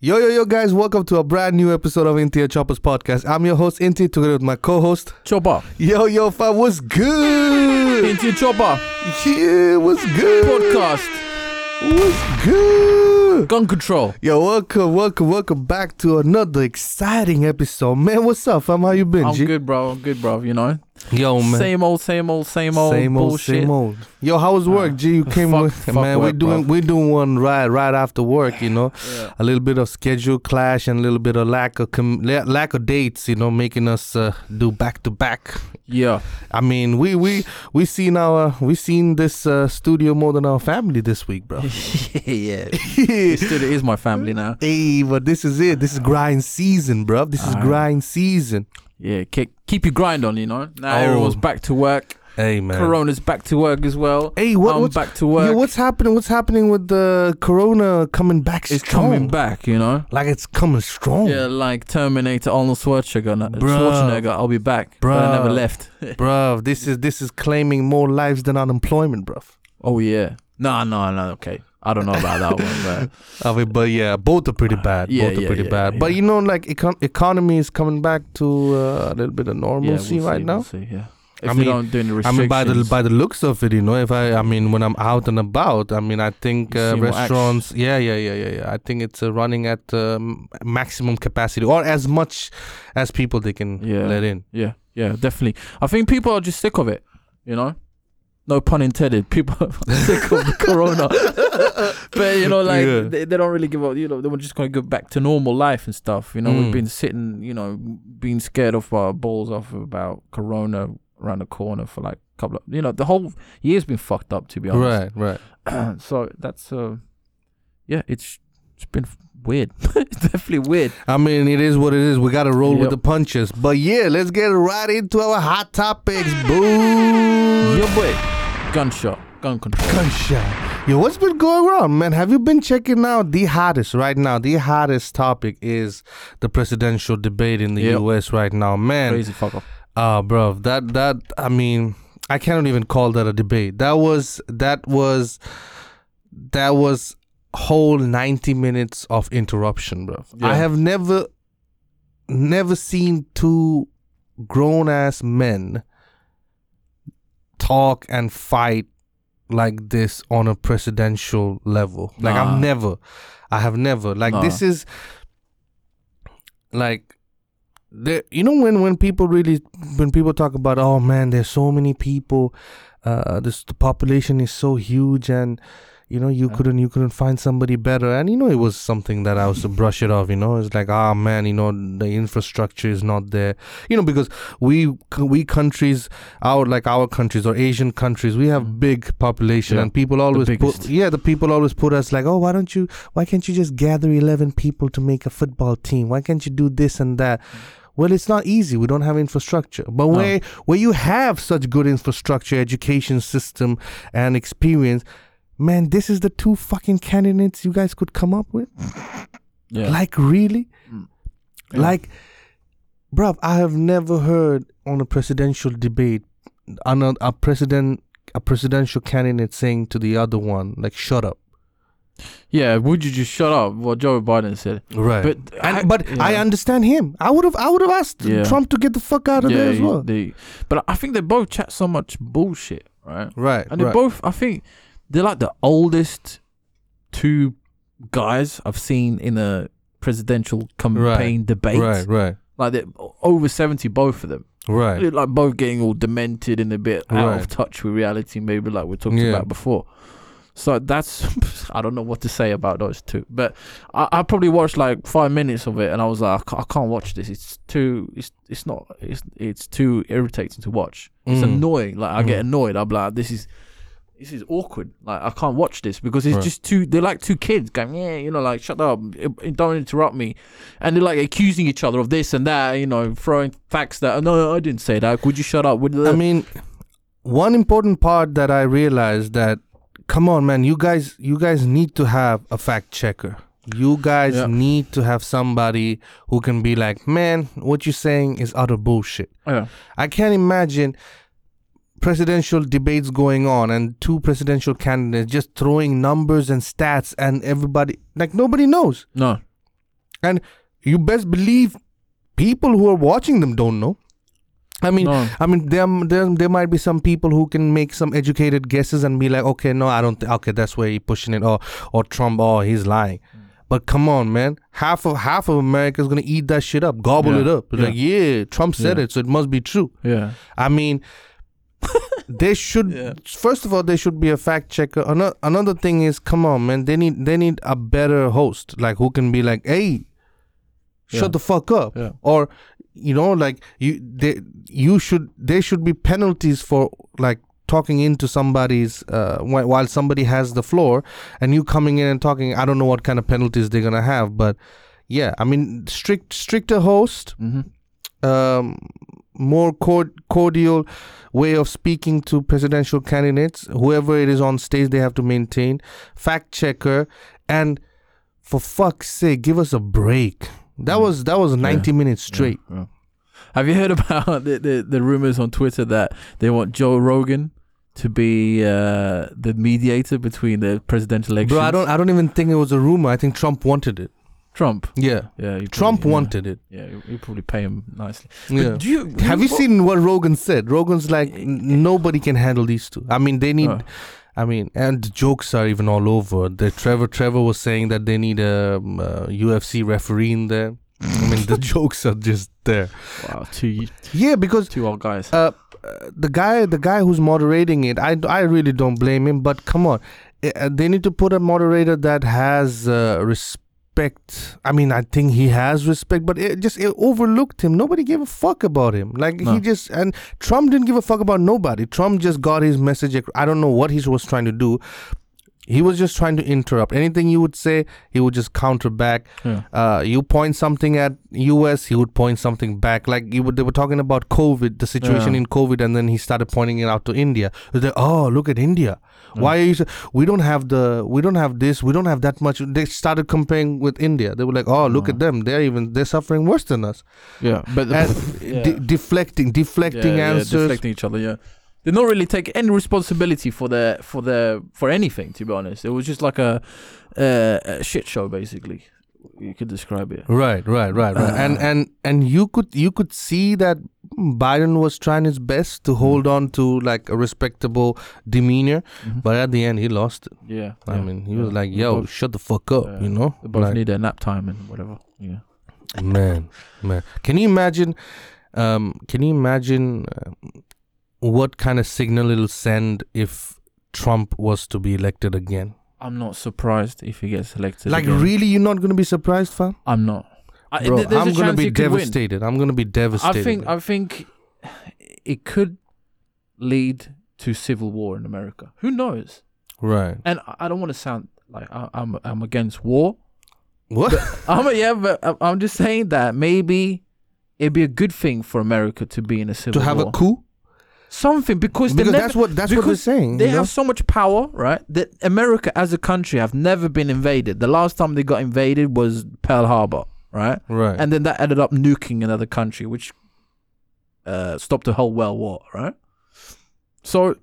Yo, yo, yo, guys, welcome to a brand new episode of Intia Choppers podcast. I'm your host, Inti, together with my co host. Chopper. Yo, yo, fam, what's good? Inti Chopper. Yeah, what's good? Podcast. What's good? Gun control. Yo, welcome, welcome, welcome back to another exciting episode. Man, what's up, fam? How you been, I'm G? good, bro. I'm good, bro. You know? Yo, man. Same old, same old, same old same old, bullshit. same old. Yo, how was work, Uh, G? You came fuck- with fuck man. we're doing bro. we're doing one right right after work. You know, Yeah. a little bit of schedule clash and a little bit of lack of com- lack of dates. You know, making us uh, do back to back. Yeah. I mean, we we we seen our we seen this uh, studio more than our family this week, bro. yeah. It still is my family now. hey, but this is it. This is grind season, bro. This is grind season. Yeah. Keep, keep your grind on, you know? Now Oh. everyone's back to work. Hey, man. Corona's back to work as well. Hey, what, I'm what's back to work. What's happening? What's happening with the Corona coming back it's strong? coming back, you know? Like it's coming strong. Yeah, like Terminator, Arnold Schwarzenegger. Schwarzenegger, I'll be back. But I never left. Bruv, this is this is claiming more lives than unemployment, bruv. oh, yeah. No, no, no. Okay. I don't know about that one, but I mean, but yeah, both are pretty bad. Yeah, both are yeah, pretty yeah, bad. But you know, like econ- economy is coming back to uh, a little bit of normalcy we'll right see, now. We'll see, yeah. If I mean- don't do any I mean, by the by the looks of it, you know, if I, I mean, when I'm out and about, I mean, I think uh, see more action. restaurants, yeah, yeah, yeah, yeah, yeah. I think it's uh, running at um, maximum capacity or as much as people they can Yeah. let in. Yeah, yeah, definitely. I think people are just sick of it, you know? No pun intended. People are sick of the corona. but, you know, like, Yeah. they, they don't really give up. You know, they were just going to go back to normal life and stuff. You know, Mm. we've been sitting, you know, being scared of our balls off about corona around the corner for like a couple of, you know, the whole year's been fucked up, to be honest. Right, right. so that's, uh, yeah, it's it's been weird. it's definitely weird. I mean, it is what it is. We got to roll with the punches. But yeah, let's get right into our hot topics. Boom. Your boy, gunshot, gun control. Gunshot. Yo, what's been going on, man? Have you been checking out the hottest right now? The hottest topic is the presidential debate in the Yep. U.S. right now, man. Crazy fuck off. Ah, bro, that that I mean, I cannot even call that a debate. That was that was that was whole 90 minutes of interruption, bro. I have never never seen two grown ass men talk and fight like this on a presidential level. Like Nah. I've never I have never like Nah. this is like there you know when when people really when people talk about oh man there's so many people uh this the population is so huge and you know you couldn't you couldn't find somebody better. And you know it was something that i was to brush it off you know. It's like ah man you know the infrastructure is not there. You know because we we countries our like our countries or asian countries we have Mhm. big population Yeah, and people always put yeah the people always put us like oh why don't you why can't you just gather 11 people to make a football team? Why can't you do this and that? Well it's not easy. We don't have infrastructure. But No. where where you have such good infrastructure education system and experience man this is the two fucking candidates you guys could come up with Yeah. like really mm. Yeah. like bruv i have never heard on a presidential debate a, a president a presidential candidate saying to the other one like shut up yeah, would you just shut up? What Joe Biden said. right But and, I- but I understand him. I would have I would have asked Yeah. Trump to get the fuck out of there as well. they- but I think they both chat so much bullshit, right? right, And they right. both, I think, they're like the oldest two guys I've seen in a presidential campaign debate. right, right, Like they're over seventy, both of them. right. They're like both getting all demented and a bit out Right. of touch with reality, maybe like we talked Yeah. about before. So that's I don't know what to say about those two, but I, I probably watched like five minutes of it and I was like, I can't watch this. It's too, it's it's not, it's it's too irritating to watch. It's Mm. annoying. Like I get Mm. annoyed. I'm like, this is this is awkward. Like I can't watch this because it's Right. just too. They're like two kids going, yeah, you know, like shut up, don't interrupt me, and they're like accusing each other of this and that. You know, throwing facts that no, I didn't say that. Would you shut up? Would I mean, one important part that I realized that, come on, man, you guys, you guys need to have a fact checker. You guys Yeah. need to have somebody who can be like, man, what you're saying is utter bullshit. yeah, I can't imagine presidential debates going on and two presidential candidates just throwing numbers and stats and everybody like nobody knows. no, and you best believe people who are watching them don't know. I mean, No. I mean, there, there there might be some people who can make some educated guesses and be like, okay, no, I don't. Th- okay, that's where he's pushing it, or or Trump, oh, he's lying. Mm. But come on, man, half of half of America is gonna eat that shit up, gobble Yeah, it up. Like, yeah, Trump said Yeah. it, so it must be true. Yeah. I mean, they should. Yeah. First of all, they should be a fact checker. Another another thing is, come on, man, they need they need a better host, like who can be like, hey, shut Yeah. the fuck up Yeah. or you know like you they you should there should be penalties for like talking into somebody's uh while, while somebody has the floor and you coming in and talking i don't know what kind of penalties they're gonna have but yeah i mean strict stricter host Mm-hmm. um more cord- cordial way of speaking to presidential candidates whoever it is on stage they have to maintain fact checker and for fuck's sake give us a break that Mm. was that was 90 minutes straight Yeah, yeah. Have you heard about the, the the rumors on Twitter that they want Joe Rogan to be uh, the mediator between the presidential elections? Bro, I don't. I don't even think it was a rumor. I think Trump wanted it. Trump. Yeah, Yeah, you Trump probably- yeah. wanted it. Yeah, you, you probably pay him nicely. Yeah. Do you Have you seen what Rogan said? Rogan's like, "N- nobody can handle these two. I mean, they need. Oh. I mean, and the jokes are even all over. The Trevor Trevor was saying that they need a, um, UFC referee in there. I mean, the jokes are just there. Wow, two Yeah, because two old guys. uh, uh, the guy the guy who's moderating it I, I really don't blame him but come on Uh, they need to put a moderator that has uh, respect i mean i think he has respect but it just it overlooked him. Nobody gave a fuck about him. Like No. he just and trump didn't give a fuck about nobody. Trump just got his message. I don't know what he was trying to do he was just trying to interrupt anything you would say he would just counter back yeah. uh, you point something at US, he would point something back. Like you would, they were talking about COVID, the situation Yeah. in COVID, and then he started pointing it out to India. Like, oh, look at India. Why are you? So, we don't have the, we don't have this, we don't have that much. They started comparing with India. They were like, oh, look at them. They're even they're suffering worse than us. Yeah, but yeah. de- deflecting, deflecting yeah, yeah, answers. deflecting each other. Yeah, they don't really take any responsibility for the for the for anything. To be honest, it was just like a, uh, a shit show, basically. You could describe it. Right, right, right, right. and Uh. and and you could you could see that Biden was trying his best to hold on to like a respectable demeanor, Mhm. but at the end he lost it. yeah, I yeah, mean, he yeah. was like, "Yo, both- shut the fuck up," Yeah. you know. They both Like, need their nap time and whatever. Yeah. man, man. Can you imagine? Um, can you imagine um, what kind of signal it'll send if Trump was to be elected again? I'm not surprised if he gets elected. like, again. really, you're not gonna be surprised, fam? I'm not. I, Bro, th- I'm be he could win. devastated. I'm gonna be devastated. I think I think it could lead to civil war in America. Who knows? right. And I don't want to sound like I, I'm I'm against war. What? I'm yeah, but I'm- I'm just saying that maybe it'd be a good thing for America to be in a civil to have war. a coup? Something because, Because never, that's what that's what they're saying. they know? have so much power, right? That America as a country have never been invaded. The last time they got invaded was Pearl Harbor, right? right. And then that ended up nuking another country, which uh, stopped the whole World War, right? So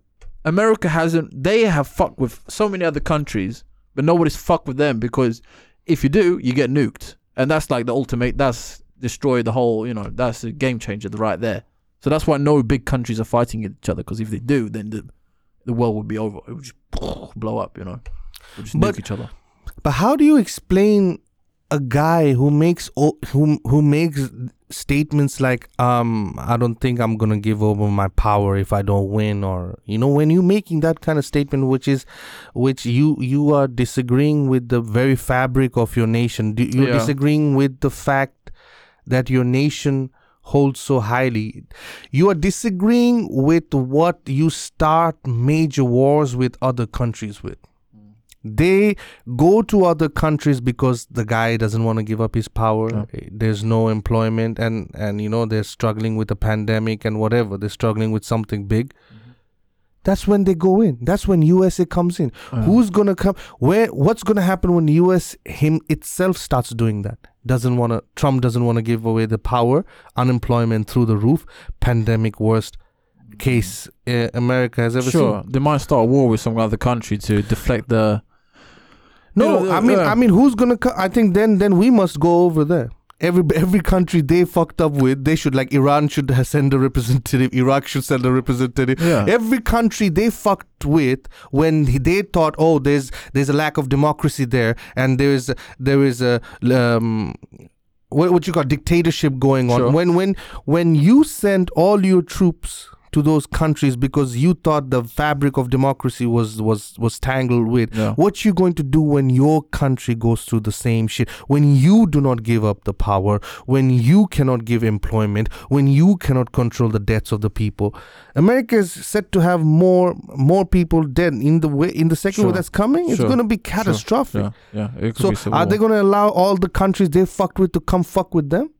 America hasn't. They have fucked with so many other countries, but nobody's fucked with them because if you do, you get nuked, and that's like the ultimate. That's destroy the whole. You know, that's a game changer right there. So that's why no big countries are fighting each other because if they do, then the the world would be over. It would just blow up. You know, would just But- nuke each other. But how do you explain a guy who makes who who makes statements like um I don't think I'm going to give over my power if I don't win or you know when you're making that kind of statement which is which you you are disagreeing with the very fabric of your nation you're Yeah. disagreeing with the fact that your nation holds so highly. You are disagreeing with what you start major wars with other countries with. They go to other countries because the guy doesn't want to give up his power. Eh, there's no employment and and you know they're struggling with the pandemic and whatever. They're struggling with something big. That's when they go in. That's when usa comes in. Who's gonna come? Where what's gonna happen when us him itself starts doing that doesn't want to trump doesn't want to give away the power unemployment through the roof pandemic worst case uh, america has ever sure, seen they might start a war with some other country to deflect the No, You know, I mean, yeah. I mean, who's gonna? Co- I think then, then we must go over there. Every every country they fucked up with, they should like Iran should send a representative. Iraq should send a representative. Yeah. Every country they fucked with when he- they thought, oh, there's there's a lack of democracy there, and there is there is a um, what what you call dictatorship going on. Sure. When when when you sent all your troops to those countries because you thought the fabric of democracy was was was tangled with. Yeah. what you going to do when your country goes through the same shit? When you do not give up the power when you cannot give employment when you cannot control the deaths of the people. America is set to have more more people dead in the way in the second Sure. wave that's coming. It's Sure. going to be catastrophic. Yeah, yeah. Could so are they going to allow all the countries they fucked with to come fuck with them?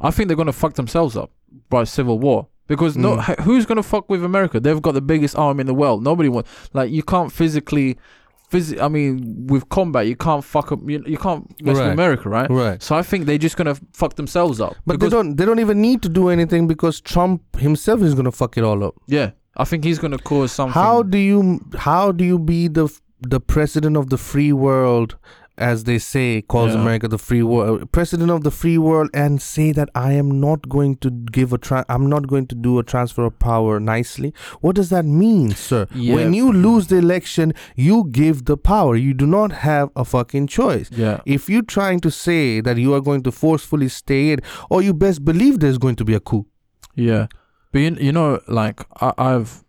I think they're gonna fuck themselves up by civil war because no, Mm. who's gonna fuck with America? They've got the biggest army in the world. Nobody wants like you can't physically, phys- I mean, with combat, you can't fuck up. You, you can't mess Right. with America, right? right So I think they're just gonna fuck themselves up. but they don't they don't even need to do anything because trump himself is going to fuck it all up yeah, I think he's gonna cause something. How do you how do you be the the president of the free world, as they say, calls Yeah. America the free world, president of the free world, and say that I am not going to give a tra- I'm not going to do a transfer of power nicely? What does that mean, sir? Yeah. When you lose the election, you give the power. You do not have a fucking choice. Yeah, If you're trying to say that you are going to forcefully stay in, or you best believe there's going to be a coup. yeah, but you, you know, like I, I've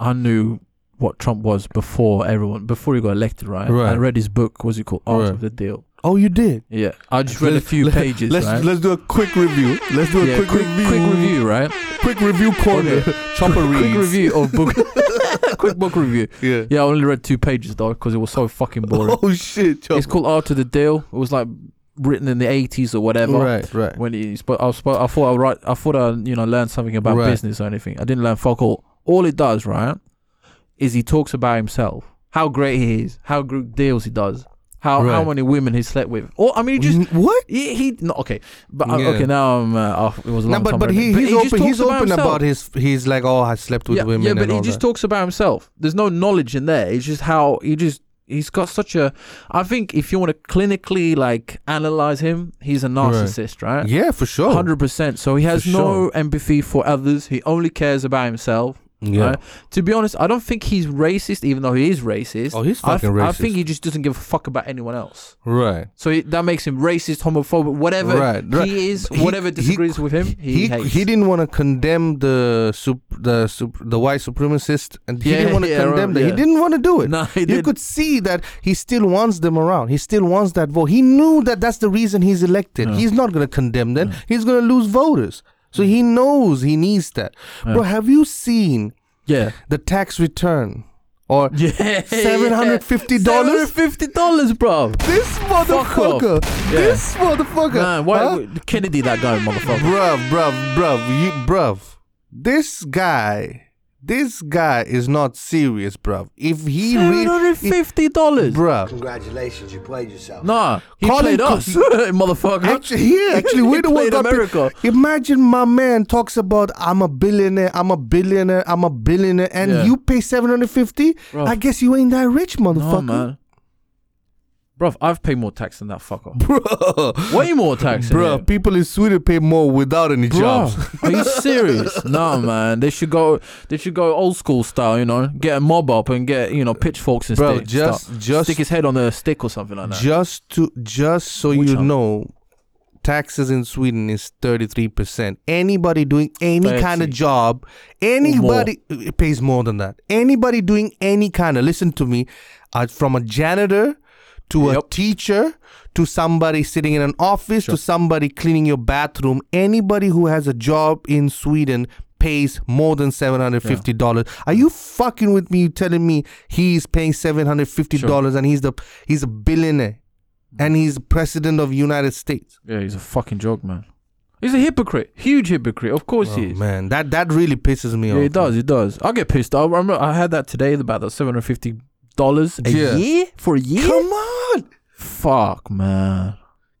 I knew what Trump was before everyone before he got elected, right? Right. I read his book. What's it called? Art Right. of the Deal. Oh, you did. Yeah, I just read a Let's- few let- pages. Let's right? let's do a quick review. Let's do a yeah, quick, quick, review. quick review, right? Quick review corner. Okay. Chopper quick review of book. quick book review. Yeah. Yeah, I only read two pages though because it was so fucking boring. Oh shit. Chopper. it's called Art of the Deal. It was like written in the eighties or whatever. Right. Right. When he, spo- I, was, I thought I write, I thought I you know learned something about Right. business or anything. I didn't learn fuck all. All it does, right, is he talks about himself, how great he is, how good deals he does, how how many women he slept with. Or I mean, he just what? he, he no okay, but uh, Yeah. okay now I'm uh, oh, it was a No, long but time but ago. he, But he's just open. talks He's open himself. about his. He's like, oh, I slept with yeah, women. yeah, but and he all just that. talks about himself. There's no knowledge in there. It's just how he just he's got such a. I think if you want to clinically like analyze him, he's a narcissist, right? Yeah, for sure. Hundred percent. So he has For no sure. empathy for others. He only cares about himself. Yeah. Right? To be honest, I don't think he's racist, even though he is racist. Oh, he's I, fucking I racist. think he just doesn't give a fuck about anyone else. Right. So he, that makes him racist, homophobic, whatever Right, right. he is, He- whatever he- disagrees with him, he, He hates. he didn't want to condemn the sup, the sup, the white supremacist, and he Yeah, didn't want to yeah, condemn right, them. He didn't want to do it. No, he you didn't. could see that he still wants them around. He still wants that vote. He knew that that's the reason he's elected. Yeah. He's not going to condemn them. Yeah. He's going to lose voters. So he knows he needs that. Yeah. Bro, have you seen yeah. the tax return or Yeah. $750? Seven fifty dollars, bro. this motherfucker? This motherfucker? Man, why Huh? Kennedy that guy, motherfucker? Bruv, bruv, bruv, you, bruv. This guy, this guy is not serious, bruv. If he Seven really, hundred fifty dollars. bruv. Congratulations, you played yourself. Nah, he Call played him us, co- motherfucker. Actually, yeah, actually, we're the one played got. America. Imagine my man talks about I'm a billionaire, I'm a billionaire, I'm a billionaire, and Yeah. you pay seven hundred fifty. I guess you ain't that rich, No, motherfucker. man. Bruv, I've paid more tax than that fucker. Bro, Way more tax. bro, him. people in Sweden pay more without any jobs. Are you serious? no, man. They should go. They should go old school style. You know, get a mob up and get you know pitchforks and Bro, stick, just, start- just stick his head on a stick or something like that. just to just so Which you one? know taxes in sweden is 33% anybody doing any kind of job anybody it pays more than that anybody doing any kind of listen to me uh, from a janitor to a teacher to somebody sitting in an office Sure. to somebody cleaning your bathroom anybody who has a job in sweden pays more than $750 are you fucking with me telling me he's paying $750 and he's the he's a billionaire and he's president of united states yeah, he's a fucking joke, man. He's a hypocrite, huge hypocrite. Of course oh, he is. man that that really pisses me Yeah, off it does. It does. I get pissed. I remember I had that today about the seven hundred fifty dollars a Yeah. year for a year. come on Fuck, man.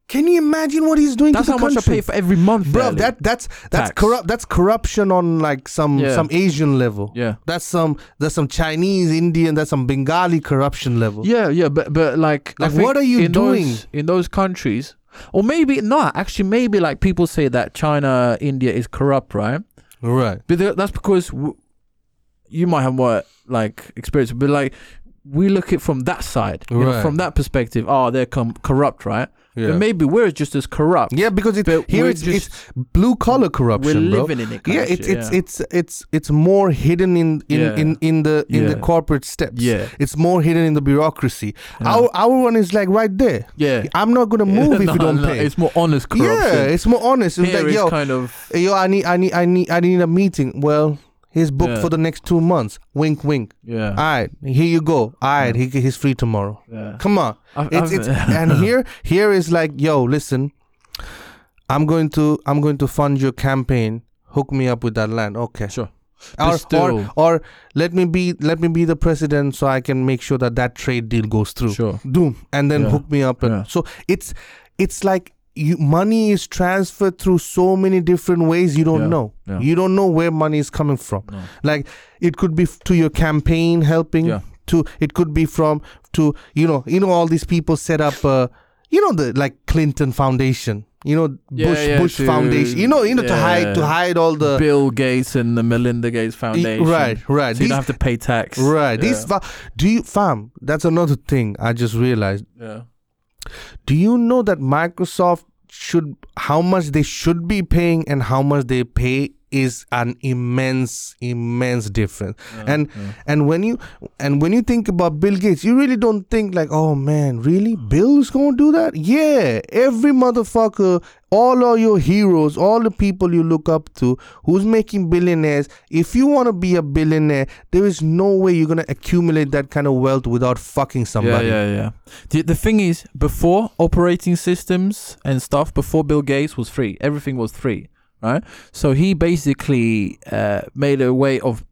Can you imagine what he's doing That's to how the much I pay for every month, Bro, barely. that that's that's Tax. corrupt. That's corruption on like some Yeah. some Asian level. yeah. That's some that's some Chinese, Indian, that's some Bengali corruption level. Yeah, yeah, but but like, Like, what are you in doing? those, in those countries? Or maybe not. Actually, maybe like people say that China, India is corrupt, right? Right. But that's because w- you might have more like experience. But like, we look at from that side, you know, from that perspective. Oh, they're com- corrupt, right? Yeah. But maybe we're just as corrupt. yeah, because it, here it's, just- it's blue collar corruption. we're corruption, bro. living in it. Yeah, it's it's yeah. it's it's it's more hidden in in Yeah. in, in the in the corporate steps. yeah, It's more hidden in the bureaucracy. yeah. Our our one is like right there. yeah. I'm not gonna move if No, you don't no, pay. It's more honest corruption. Yeah, it's more honest. It's Here like yo, kind of yo, I need I need I need I need a meeting. Well, he's booked Yeah. for the next two months. Wink, wink. yeah, All right, here you go. All right, he, he's free tomorrow. yeah. Come on. I've- It's I've- it's and here here is like yo, listen. I'm going to I'm going to fund your campaign. Hook me up with that land. Okay. Sure. Or, or or let me be let me be the president so I can make sure that that trade deal goes through. Sure. Doom and then Yeah. hook me up. And Yeah. So it's it's like you money is transferred through so many different ways you don't Yeah. know. Yeah. You don't know where money is coming from. No. Like it could be f- to your campaign helping. Yeah. To it could be from to you know you know all these people set up uh you know the like Clinton Foundation. You know Bush Bush to- Foundation. You know you know to hide to hide all the Bill Gates and the Melinda Gates Foundation. right right. So you don't have to pay tax. Right. These do you fam? That's another thing I just realized. yeah. Do you know that Microsoft should how much they should be paying and how much they pay is an immense immense difference. Yeah, And yeah. and when you and when you think about Bill Gates, you really don't think like, oh man, really? Bill's gonna do that? Yeah. Every motherfucker, all of your heroes, all the people you look up to who's making billionaires, if you wanna be a billionaire, there is no way you're gonna accumulate that kind of wealth without fucking somebody. Yeah, yeah, yeah. The, the thing is, before operating systems and stuff, before Bill Gates was free, everything was free, right? So he basically uh, made a way of.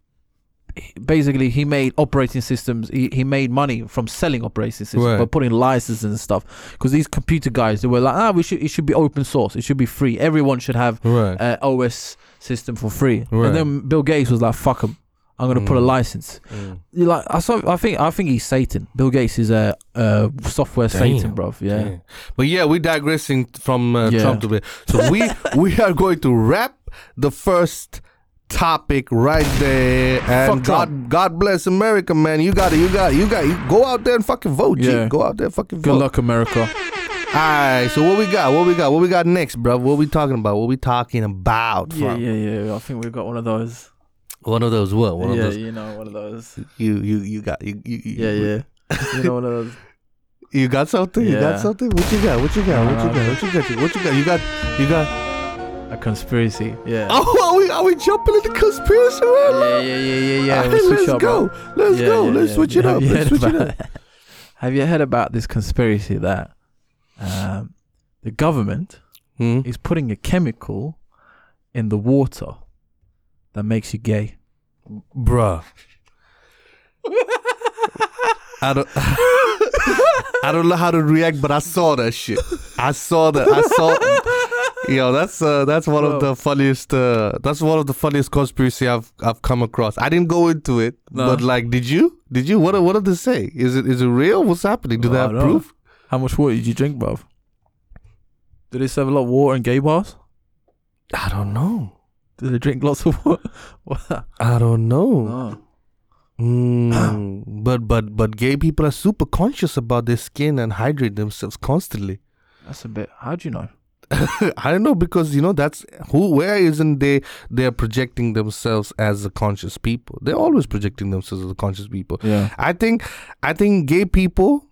Basically, he made operating systems. He, he made money from selling operating systems, Right. by putting licenses and stuff. Because these computer guys, they were like, ah, we should. It should be open source. It should be free. Everyone should have Right. uh, OS system for free. Right. And then Bill Gates was like, fuck 'em. I'm gonna put a Mm. license. Mm. You like I saw. I think. I think he's Satan. Bill Gates is a, a software Satan, Damn. bro. Yeah. Yeah. But yeah, we're digressing from uh, Yeah. Trump to bit. So we we are going to wrap the first topic right there. And Fuck Trump. God God bless America, man. You got it. You got it. You got it. You go out there and fucking vote, G. Yeah. Go out there and fucking Good vote. Good luck, America. Alright, so what we got? What we got? What we got next, bro? What we talking about? What we talking about? Yeah, fam? yeah, yeah. I think we've got one of those. One of those what? One yeah, of those you know, one of those. you you you got you, you, you Yeah, yeah. you know, one of those. You got something? You Yeah. got something? What you got? What you got? What you got? What you got? What you got? You got you got A conspiracy. Yeah. Oh, are we are we jumping into conspiracy right now? Yeah, yeah, yeah, yeah, yeah. We'll switch let's up, go. bro. Let's Yeah, go. yeah, let's yeah. switch it Have up. you Let's heard switch it about- up. Have you heard about this conspiracy that um, the government Hmm? is putting a chemical in the water that makes you gay? Bruh. I don't I don't know how to react, but I saw that shit. I saw that. I saw Yo, that's uh, that's one of the funniest. Uh, that's one of the funniest conspiracy I've I've come across. I didn't go into it, No. but like, did you? Did you? What what did they say? Is it is it real? What's happening? Do they have proof? How much water did you drink, bruv? Do they serve a lot of water in gay bars? I don't know. Did they drink lots of water? I don't know. Oh. Mm, but but but gay people are super conscious about their skin and hydrate themselves constantly. That's a bit. How do you know? I don't know because you know that's who where isn't they they're projecting themselves as a conscious people. They're always projecting themselves as a conscious people. Yeah. I think I think gay people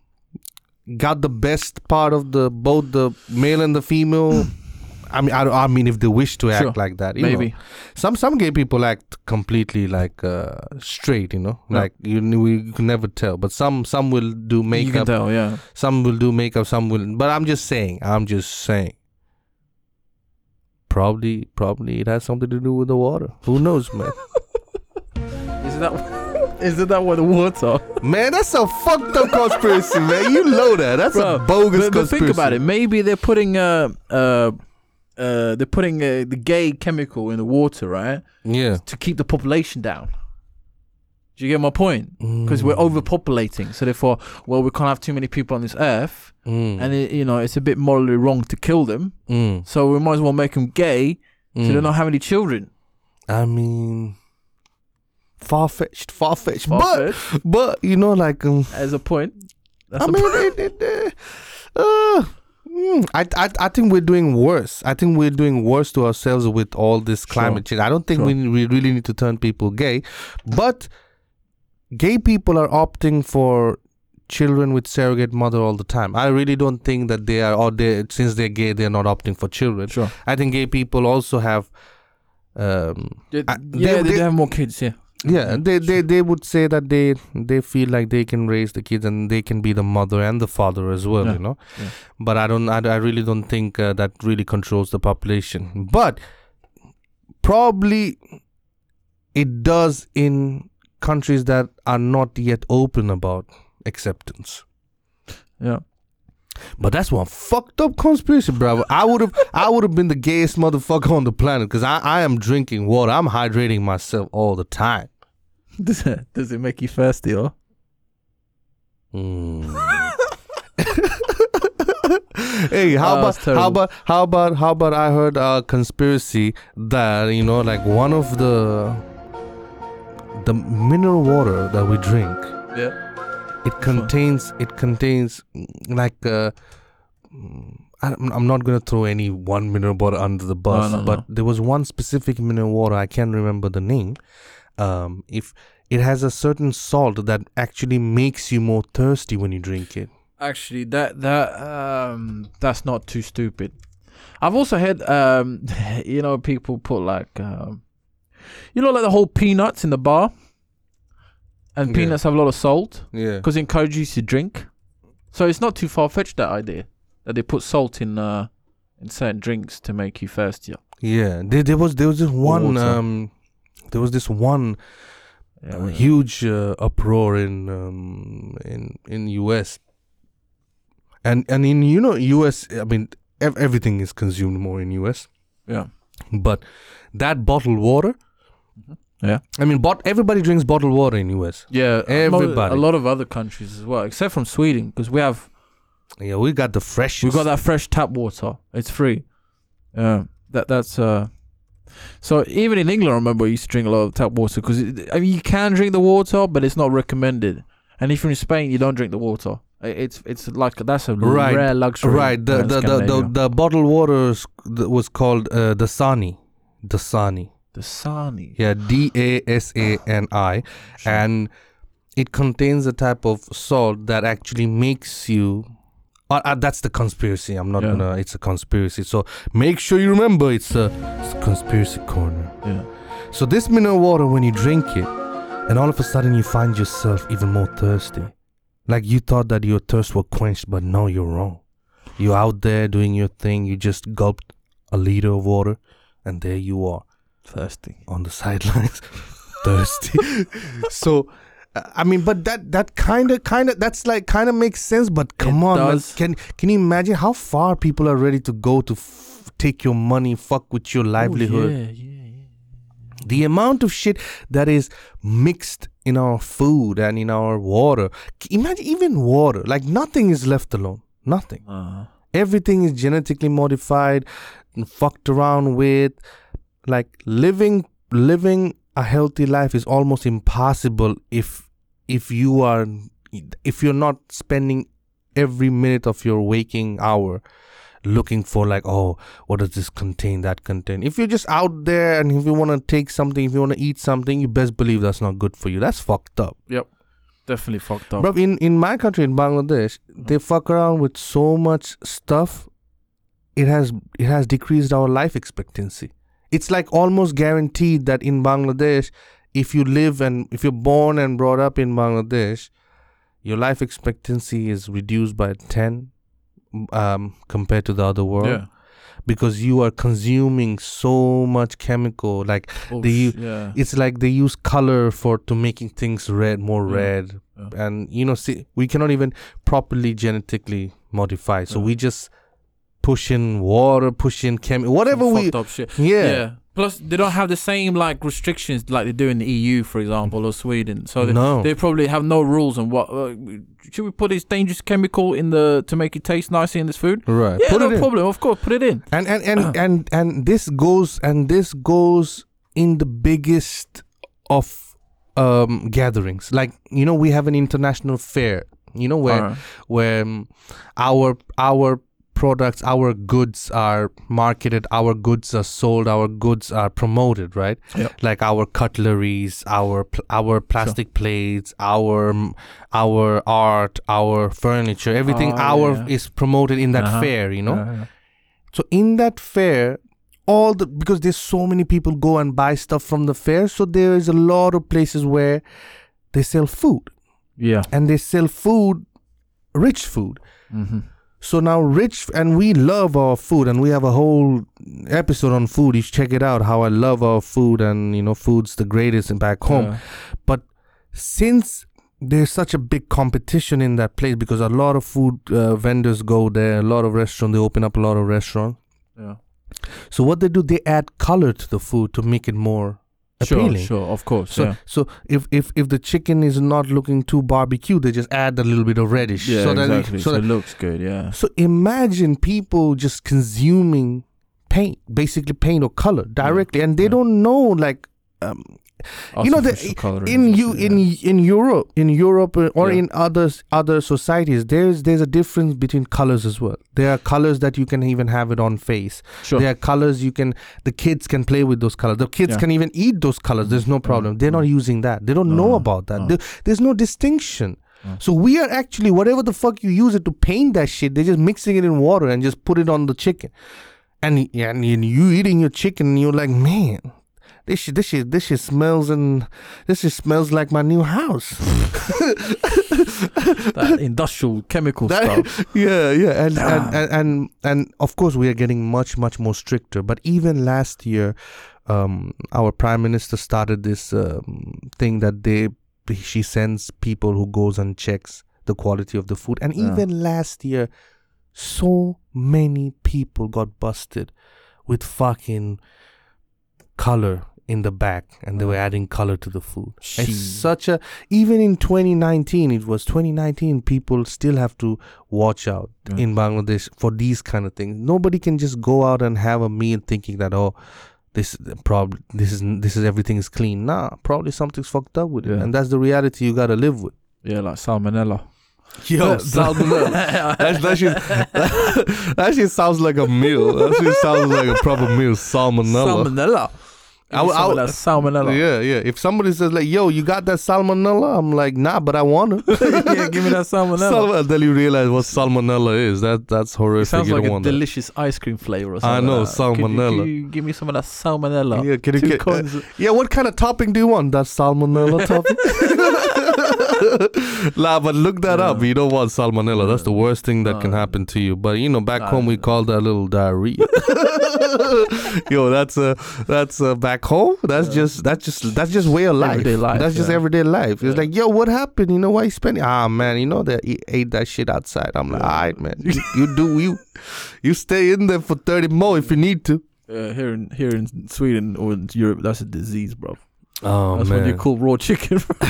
got the best part of the both the male and the female. I mean, I, I mean, if they wish to act Sure. like that, you know. Maybe. some some gay people act completely like uh, straight, you know, Yeah. like you we can never tell. But some some will do makeup. You can tell. Yeah. some will do makeup, some will. But I'm just saying, I'm just saying. Probably, probably it has something to do with the water. Who knows, man? Is that? Isn't that what the water? Man, that's a fucked up conspiracy, man. You know that. That's Bro, a bogus but, but conspiracy. think about it. Maybe they're putting uh uh uh they're putting uh, the gay chemical in the water, right, Yeah. to keep the population down. Do you get my point? Because Mm. we're overpopulating, so therefore, well, we can't have too many people on this earth, Mm. and it, you know it's a bit morally wrong to kill them. Mm. So we might as well make them gay, so they Mm. don't have any children. I mean, far fetched, far fetched. But, but you know, like, um, As a point, that's I a mean, point. it, it, uh, mm, I, I, I think we're doing worse. I think we're doing worse to ourselves with all this climate change. I don't think Sure. we, we really need to turn people gay, but gay people are opting for children with surrogate mother all the time. I really don't think that they are, or they since they're gay, they're not opting for children. Sure. I think gay people also have. Um, Yeah, I- yeah, they- they, they- have more kids. Yeah. Yeah, they, they they would say that they they feel like they can raise the kids and they can be the mother and the father as well, Yeah, you know. yeah. But I don't, I, I really don't think uh, that really controls the population. But probably it does in countries that are not yet open about acceptance. Yeah. But that's one fucked up conspiracy, bro. I would have, I would have been the gayest motherfucker on the planet because I, I am drinking water. I'm hydrating myself all the time. Does it, does it make you thirsty or? Mm. hey, how Oh, about how about how about how about I heard a conspiracy that you know like one of the the mineral water that we drink Yeah. It contains it contains mm, like uh, mm, I'm, not gonna throw any one mineral water under the bus, no, but no. there was one specific mineral water I can't remember the name. Um, if it has a certain salt that actually makes you more thirsty when you drink it. Actually, that that um that's not too stupid. I've also heard um you know people put like um you know like the whole peanuts in the bar, and peanuts have a lot of salt Yeah. because it encourages you to drink. So it's not too far fetched that idea that they put salt in uh in certain drinks to make you thirstier. Yeah, there, there was there was this one water. um, there was this one Yeah, uh, huge uh, uproar in um, in in US, and and in you know US, I mean ev- everything is consumed more in US, yeah, but that bottled water. Yeah. I mean, bot- everybody drinks bottled water in US. yeah. Everybody. a lot of other countries as well, except from Sweden, because we have Yeah, we got the freshest. We got that fresh tap water. It's free. Yeah, that that's uh. So even in England, I remember I used to drink a lot of tap water because I mean you can drink the water, but it's not recommended. And if you're in Spain, you don't drink the water. I- It's it's like that's a Right, rare luxury. Right, the in the, the, the, Scandinavia. the bottled water was called uh, Dasani. Dasani. The Sani. Yeah, D A S A N I. And it contains a type of salt that actually makes you. Uh, uh, that's the conspiracy. I'm not Yeah. gonna. It's a conspiracy. So make sure you remember it's a, it's a conspiracy corner. Yeah. So this mineral water, when you drink it, and all of a sudden you find yourself even more thirsty. Like you thought that your thirst was quenched, but no, you're wrong. You're out there doing your thing. You just gulped a liter of water, and there you are Thirsty. on the sidelines, thirsty. so, I mean, but that that kind of kind of that's like kind of makes sense. But come It on, man. can can you imagine how far people are ready to go to f- take your money, fuck with your livelihood? Oh, yeah, yeah, yeah. the amount of shit that is mixed in our food and in our water imagine even water like nothing is left alone nothing Uh, everything is genetically modified and fucked around with like living living a healthy life is almost impossible if if you are if you're not spending every minute of your waking hour looking for like oh what does this contain that contain if you're just out there and if you want to take something if you want to eat something you best believe that's not good for you that's fucked up Yep. definitely fucked up. Bro, in, in my country, in Bangladesh, they mm. fuck around with so much stuff. It has it has decreased our life expectancy. It's like almost guaranteed that in Bangladesh, if you live and if you're born and brought up in Bangladesh, your life expectancy is reduced by ten um, compared to the other world. yeah. because you are consuming so much chemical like Oh, the- sh- yeah. it's like they use color for to making things red more Yeah. red and you know see we cannot even properly genetically modify so we just push in water push in chem whatever Some we fucked shit. yeah, Plus, they don't have the same like restrictions like they do in the EU, for example, or Sweden. So they, no they probably have no rules on what uh, should we put this dangerous chemical in the to make it taste nicer in this food. right Yeah, put no it in problem. Of course, put it in. and and and and and this goes and this goes in the biggest of um gatherings like you know we have an international fair you know where Alright. where um, our our products our goods are marketed our goods are sold our goods are promoted right Yep. like our cutleries our pl- our plastic plates our our art our furniture everything Oh, our yeah. is promoted in that Uh-huh. fair you know Uh, so in that fair, all the because there's so many people go and buy stuff from the fair, so there is a lot of places where they sell food yeah. and they sell food, rich food. Mm-hmm. So now rich and we love our food and we have a whole episode on food. You should check it out. How I love our food and you know food's the greatest in back home. But since there's such a big competition in that place because a lot of food uh, vendors go there, a lot of restaurants they open up a lot of restaurants. yeah. So what they do, they add color to the food to make it more appealing. sure, of course. So yeah. so if, if if the chicken is not looking too barbecue, they just add a little bit of reddish. Yeah, so that exactly. it, so so, it looks good. Yeah. so imagine people just consuming paint, basically paint or color directly, and they yeah. don't know like um, you know the in you shit, in in Europe in Europe uh, or Yeah. in others other societies there's there's a difference between colors as well. There are colors that you can even have it on face. Sure. there are colors you can the kids can play with those colors. The kids Yeah. can even eat those colors. There's no problem. They're not using that. They don't know about that. There- there's no distinction. No. so we are actually whatever the fuck you use it to paint that shit they're just mixing it in water and just put it on the chicken. And yeah, and you eating your chicken and you're like man this shit, this shit, this shit smells and this shit smells like my new house. that industrial chemical That- stuff. yeah, yeah, and, and and and and of course we are getting much much more stricter. But even last year, um, our prime minister started this um, thing that they she sends people who goes and checks the quality of the food. And Yeah. even last year, so many people got busted with fucking color in the back and they were adding color to the food. It's such a even in 2019 it was 2019 people still have to watch out Yeah. in Bangladesh for these kind of things. Nobody can just go out and have a meal thinking that oh this probably this is this is everything is clean. Nah, probably something's fucked up with it. And that's the reality you got to live with. Yeah, like salmonella. Yo, salmonella. That, that, shit, that shit sounds like a meal. That shit sounds like a proper meal. Salmonella. Salmonella. I would- I would- Give me some of that salmonella. Yeah, yeah. If somebody says like, "Yo, you got that salmonella," I'm like, "Nah, but I want it." yeah, give me that salmonella. Salmonella. Until you realize what salmonella is. That that's It horrific. sounds you like don't a want that. delicious ice cream flavor or I something. know, like that. Could you- salmonella. you give me some of that salmonella. Yeah, can you Two get? uh, yeah, what kind of topping do you want? That salmonella topping? nah, but look that up. Yeah. You don't want salmonella. That's the worst thing that can happen to you. But you know, back home we call that little diarrhea. Yo, that's a that's a back home. That's just that's just that's just way of life. Everyday life, That's just yeah. everyday life. It's Yeah. like, yo, what happened? You know why you spending? Ah, man, you know that e- ate that shit outside. I'm like, Yeah. all right, man. You, you do you you stay in there for thirty more if you need to. Uh, here in here in Sweden or in Europe, that's a disease, bro. Oh man. that's what you call raw chicken.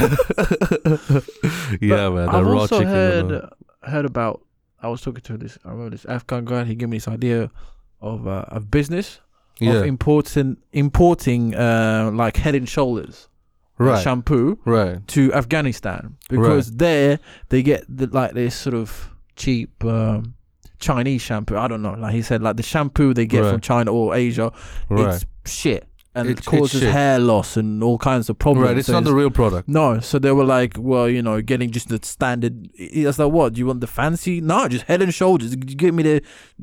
yeah, man. The I've raw also chicken. heard heard about. I was talking to this. I remember this Afghan guy. He gave me this idea of uh, of business yeah, of importing importing uh, like Head and Shoulders right, shampoo right, to Afghanistan because there they get the, like this sort of cheap um, Chinese shampoo. I don't know. Like he said, like the shampoo they get from China or Asia, right, it's shit and It's- it causes shit. hair loss and all kinds of problems. right. It's So not the real product. no, so they were like, well, you know, getting just the standard. It's like, what? Do you want the fancy? No, just Head and Shoulders. Give me the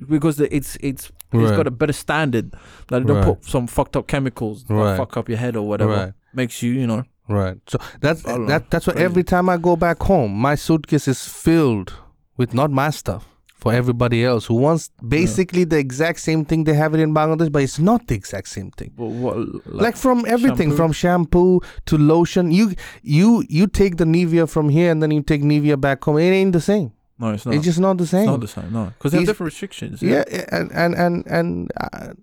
because the, it's it's it's got a better standard. Like don't Right. put some fucked up chemicals that Right. fuck up your head or whatever. Right. Makes you, you know, Right. So that's that. know. That's why every time I go back home, my suitcase is filled with not my stuff. For everybody else who wants basically the exact same thing they have it in Bangladesh, but it's not the exact same thing. But what, Like, from everything, shampoo? from shampoo to lotion, you you you take the Nivea from here and then you take Nivea back home. It ain't the same. no, it's not. It's just not the same. It's not the same. No, because they have different restrictions. yeah, and and and and uh,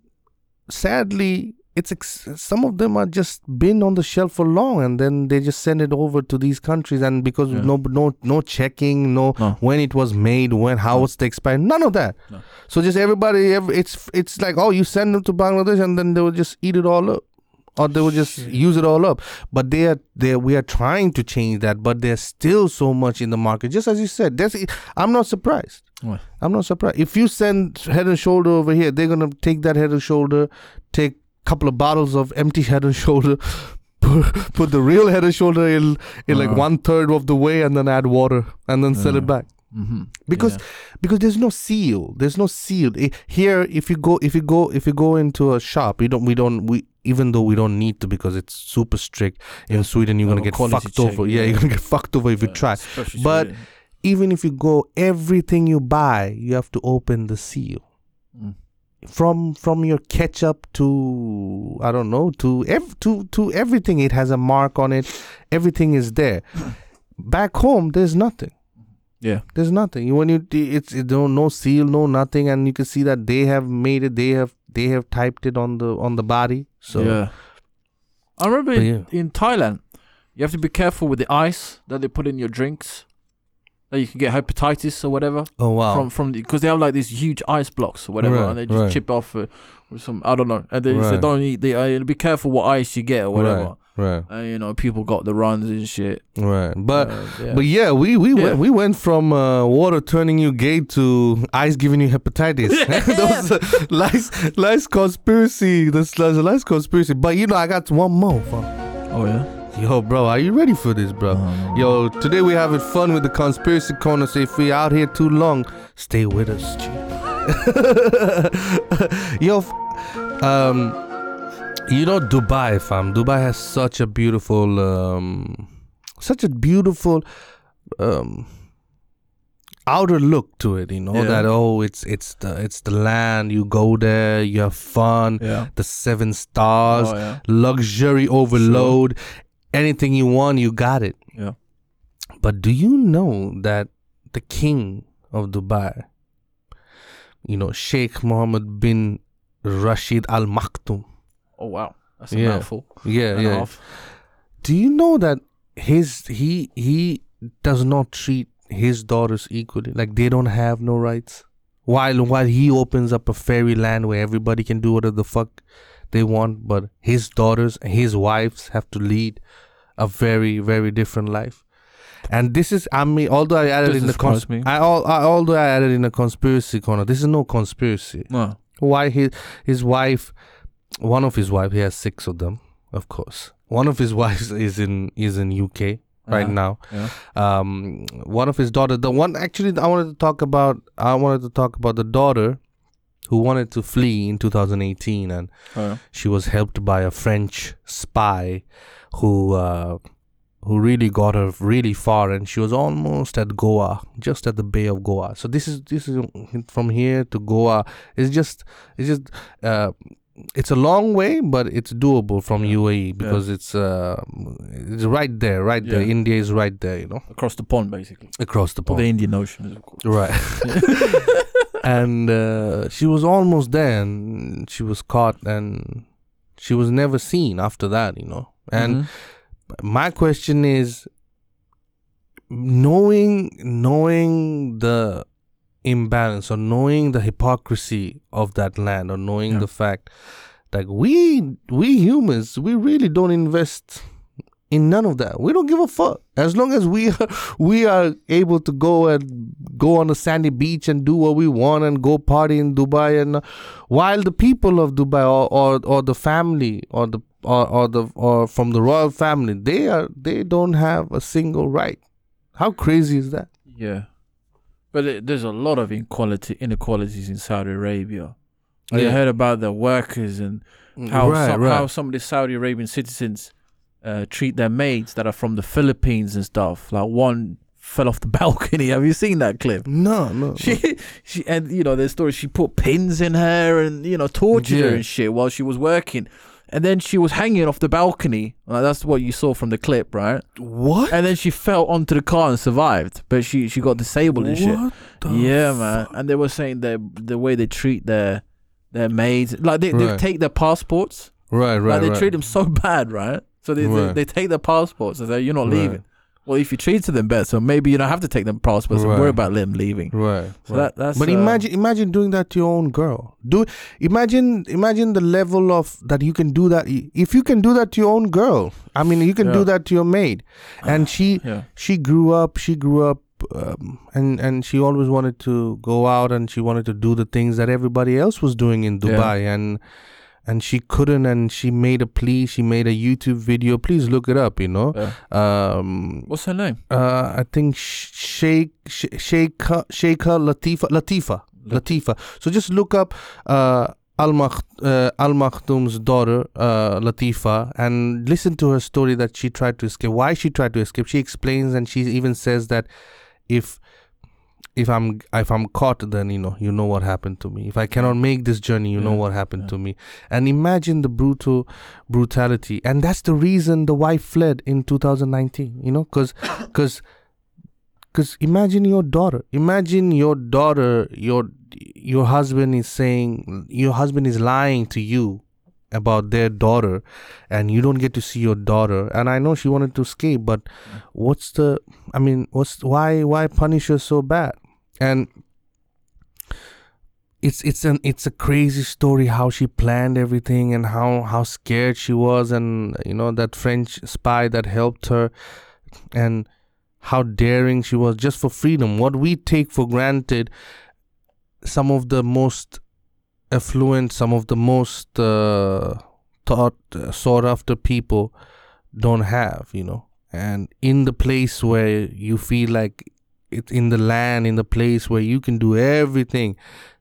sadly it's ex- some of them are just been on the shelf for long and then they just send it over to these countries and because Yeah. no no no checking no No. when it was made when how No. it's the expire none of that No. so just everybody ev- it's it's like oh you send them to bangladesh and then they will just eat it all up or they will just Shit. use it all up but they are they we are trying to change that but there's still so much in the market just as you said there's i'm not surprised What? i'm not surprised if you send head and shoulder over here they're gonna take that head and shoulder take couple of bottles of empty head and shoulder put, put the real head and shoulder in in like Uh-huh. one third of the way and then add water and then sell it back Mm-hmm. Because- because there's no seal there's no seal here if you go if you go if you go into a shop you don't we don't we even though we don't need to because it's super strict in sweden you're gonna get fucked check, over yeah. yeah. you're gonna get fucked over if you try But- even if you go everything you buy you have to open the seal. From from your ketchup to I don't know to ev- to to everything. It has a mark on it. Everything is there. Back home there's nothing. Yeah, there's nothing. When you it's it no no seal no nothing. And you can see that they have made it. They have they have typed it on the on the body. So yeah. I remember in, in Thailand, you have to be careful with the ice that they put in your drinks. That you can get hepatitis or whatever oh wow from from because they have like these huge ice blocks or whatever, Right, and they just right. chip off uh, with some I don't know, and they say don't eat. They uh, be careful what ice you get or whatever. right right And you know, people got the runs and shit. right but Uh, yeah. But yeah, we we Yeah. went we went from uh, water turning you gay to ice giving you hepatitis. Those uh, lies lies conspiracy. That's that's a lies conspiracy. But you know, I got one more. oh yeah. Yo, bro, are you ready for this, bro? Oh, Yo, today we're having fun with the conspiracy corner. So if we out here too long, stay with us. G. Yo, um, you know Dubai, fam. Dubai has such a beautiful, um, such a beautiful, um, outer look to it. You know Yeah. that oh, it's it's the it's the land. You go there, you have fun. yeah. The seven stars Oh yeah. luxury overload. Anything you want, you got it. Yeah. But do you know that the king of Dubai, you know, Sheikh Mohammed bin Rashid Al Maktoum, Oh wow. That's a Yeah. mouthful. yeah, and yeah. Do you know that his he he does not treat his daughters equally? Like they don't have no rights. While while he opens up a fairyland where everybody can do whatever the fuck they want, but his daughters, his wives have to lead a very very different life. And this is I mean, although I added Doesn't in the cons- me. I, I although I added in a conspiracy corner, this is no conspiracy No. why his his wife one of his wife he has six of them of course one of his wives is in is in uk right Uh-huh. now Yeah. um one of his daughter the one actually i wanted to talk about i wanted to talk about the daughter who wanted to flee in 2018 and Oh, yeah. she was helped by a french spy who uh who really got her really far and she was almost at goa just at the bay of goa so this is this is from here to goa it's just it's just uh it's a long way but it's doable from Yeah. uae because it's uh it's right there right there india is right there you know Across the pond, basically. across the pond the Indian Ocean, of course. right and uh, she was almost there and she was caught and she was never seen after that you know and Mhm. my question is knowing knowing the imbalance or knowing the hypocrisy of that land or knowing Yeah. the fact that we we humans we really don't invest in none of that we don't give a fuck as long as we are we are able to go and go on a sandy beach and do what we want and go party in dubai and uh, while the people of dubai or or, or the family or the or, or the or from the royal family they are they don't have a single right how crazy is that Yeah. But it, there's a lot of inequality, inequalities in Saudi Arabia. I Yeah. heard about the workers and how right, some, right. how some of the Saudi Arabian citizens uh, treat their maids that are from the Philippines and stuff. Like one fell off the balcony. Have you seen that clip? No, no. She, she, and you know the story. She put pins in her and you know tortured her and shit while she was working, and then she was hanging off the balcony. Like, that's what you saw from the clip, right? what? And then she fell onto the car and survived, but she she got disabled and shit. What the Yeah, man. And they were saying that the way they treat their their maids, like they, they take their passports, Right, right, like they right. treat them so bad, right? So they, Right. they they take their passports and say you're not Right. leaving. Well, if you treated them better, so maybe you don't have to take them passports and worry about them leaving. Right. So right. that that's. but uh, imagine imagine doing that to your own girl. Do imagine imagine the level of that you can do that if you can do that to your own girl. I mean, you can Yeah. do that to your maid. And she Yeah. she grew up she grew up um, and and she always wanted to go out and she wanted to do the things that everybody else was doing in Yeah. Dubai and and she couldn't and she made a plea she made a youtube video please look it up you know yeah. um What's her name? uh, I think Sh- Sheikh Sh- Sheikha Sheikha Latifa Latifa Latifa. So just look up uh, Al uh, Al Maktoum's daughter uh, Latifa and listen to her story that she tried to escape. Why she tried to escape? She explains and she even says that if if I'm if I'm caught, then you know you know what happened to me. If I cannot make this journey, you know what happened yeah. to me. And imagine the brutal brutality, and that's the reason the wife fled in 2019. You know, because because because imagine your daughter. Imagine your daughter. Your your husband is saying your husband is lying to you about their daughter and you don't get to see your daughter and i know she wanted to escape but what's the i mean what's why why punish her so bad and it's it's an it's a crazy story how she planned everything and how how scared she was and you know that french spy that helped her and how daring she was just for freedom. What we take for granted some of the most affluent some of the most uh, thought uh, sought after people don't have you know. And in the place where you feel like in the land in the place where you can do everything.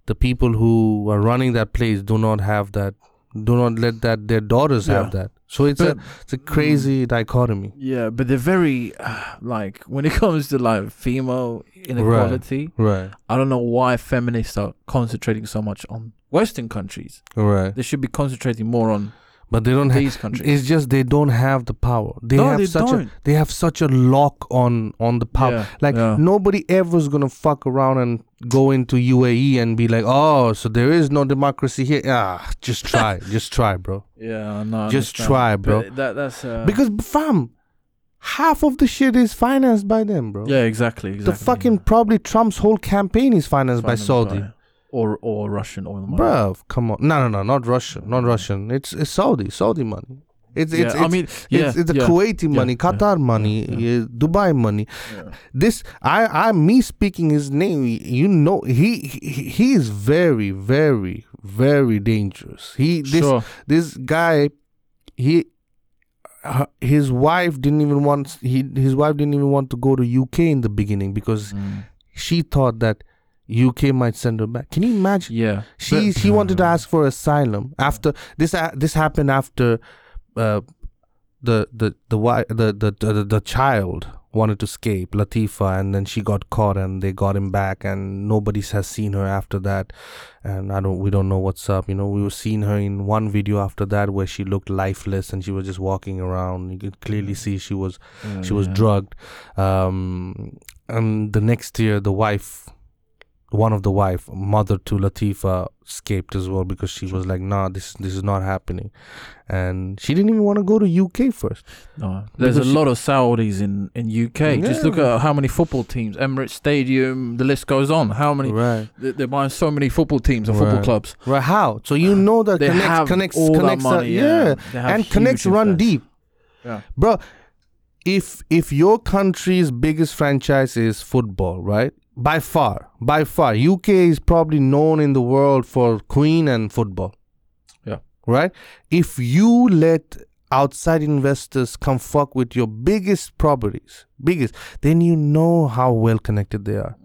The people who are running that place do not have that do not let that their daughters have that. So it's But- a it's a crazy dichotomy. Yeah, but they're very uh, like when it comes to like female inequality. Right, right. I don't know why feminists are concentrating so much on Western countries. right. They should be concentrating more on but they don't have these countries. it's just they don't have the power they no, have they such don't. a they have such a lock on on the power Yeah, like yeah. nobody ever is gonna fuck around and go into UAE and be like oh so there is no democracy here ah just try just try bro Yeah, no. I Just understand. try, bro. But That that's uh, because fam half of the shit is financed by them bro yeah, exactly. exactly the fucking probably Trump's whole campaign is financed by Saudi by- or or Russian oil money. Bruv, come on no no no not Russian not Russian it's it's Saudi Saudi money it's it's, yeah, I it's mean, yeah, it's, it's the yeah, Kuwaiti money, Qatar money, Dubai money. This I I me speaking his name. You know he he, he is very very very dangerous. He this sure. this guy he uh, his wife didn't even want he his wife didn't even want to go to UK in the beginning because Mm. she thought that UK might send her back. Can you imagine? Yeah, She but- she wanted to ask for asylum after this. Uh, this happened after uh, the the the the the the, the child wanted to escape Latifa, and then she got caught, and they got him back, and nobody has seen her after that. And I don't we don't know what's up. You know, we were seeing her in one video after that where she looked lifeless and she was just walking around. You could clearly see she was Yeah, she was yeah. drugged um and the next year the wife one of the wife mother to latifa escaped as well because she was like nah this this is not happening and she didn't even want to go to uk first No, there's a she- lot of Saudis in in UK. Just look at how many football teams, Emirates Stadium, the list goes on. How many? right they- They're buying so many football teams and football Right. clubs. right how so you know that They connects have connects all connects that money. yeah, and connects run deep Yeah. bro if if your country's biggest franchise is football right by far by far uk is probably known in the world for queen and football. Yeah. right? If you let outside investors come fuck with your biggest properties biggest then you know how well connected they are.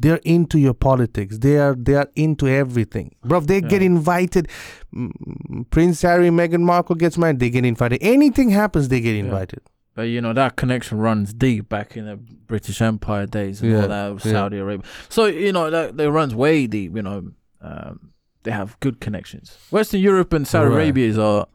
They're into your politics. They are they are into everything. Bro they get invited. Mm, prince harry meghan markle gets married they get invited. Anything happens they get Yeah. But you know that connection runs deep back in the British Empire days and Yeah, all that with yeah. Saudi Arabia. So you know that, that runs way deep. You know, um, they have good connections. Western Europe and Saudi Right. Arabia are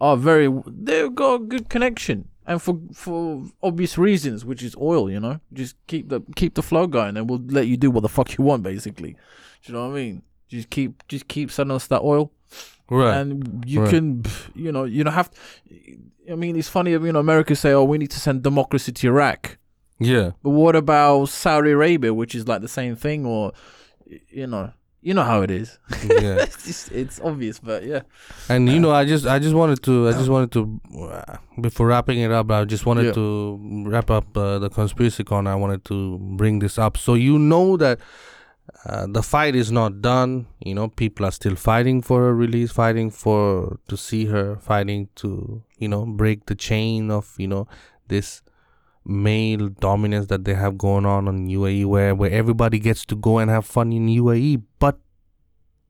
are very. They've got a good connection, and for for obvious reasons, which is oil. You know, just keep the keep the flow going, and we'll let you do what the fuck you want. Basically, do you know what I mean? Just keep just keep sending us that oil Right. and you Right. can you know you don't have i mean it's funny you know america say oh we need to send democracy to iraq yeah. but what about saudi arabia which is like the same thing or you know you know how it is Yeah. it's just, it's obvious but yeah And you know, I just I just wanted to I just wanted to uh, before wrapping it up, I just wanted Yeah. to wrap up uh, the conspiracy con. I wanted to bring this up so you know that uh, the fight is not done. You know, people are still fighting for her release, fighting for to see her, fighting to you know break the chain of you know this male dominance that they have going on in UAE, where where everybody gets to go and have fun in UAE, but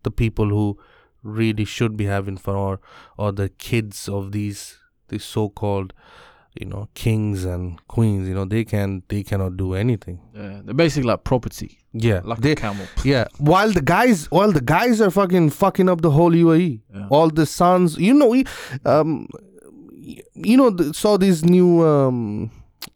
the people who really should be having fun or or the kids of these these so-called you know kings and queens you know they can they cannot do anything. Yeah they're basically like property. Yeah like they, a camel. yeah. While the guys while the guys are fucking fucking up the whole UAE Yeah. all the sons you know we, um you know the, saw this new um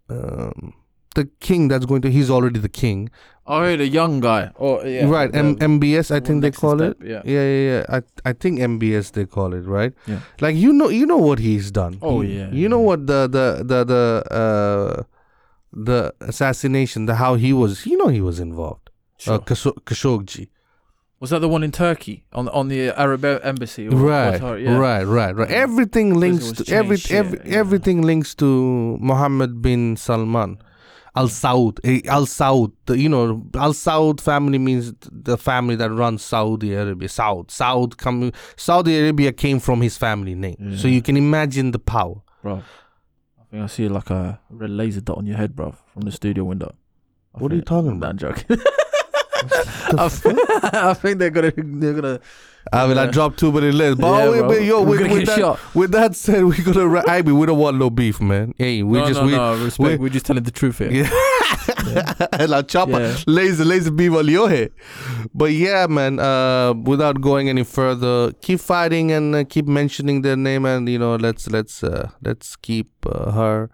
um the king that's going to he's already the king. Oh yeah, the young guy. Oh yeah. Right the- M- mbs i think they call step, it? yeah. Yeah yeah yeah. I i think mbs they call it right? Yeah. like you know you know what he's done. Oh, He- yeah, you know what the the the the uh the assassination the how he was you know he was involved. Sure. uh, Khasho- khashoggi was that the one in turkey on on the arab embassy or right Qatar? yeah. right right right everything links to every, every yeah, yeah. everything links to Mohammed bin Salman Al Saud eh, Al Saud the, you know Al Saud family means the family that runs Saudi Arabia Saud Saud come Saudi Arabia came from his family name so you can imagine the power bro. I think I see like a red laser dot on your head, bro, from the studio window. I What are you talking about? I'm joking. I, think, they're gonna they're gonna. I mean I dropped many lists but Yeah, wait, bro. wait, yo We're with, gonna with, get that, shot. with that said we gonna ra- I mean we don't want no beef man hey we no, just no, we no, respect. we- We, are just telling the truth here. Yeah. La chapa, Yeah. laser, laser beam on your head. But yeah, man. Uh, without going any further, keep fighting and uh, keep mentioning their name, and you know, let's let's uh, let's keep uh, her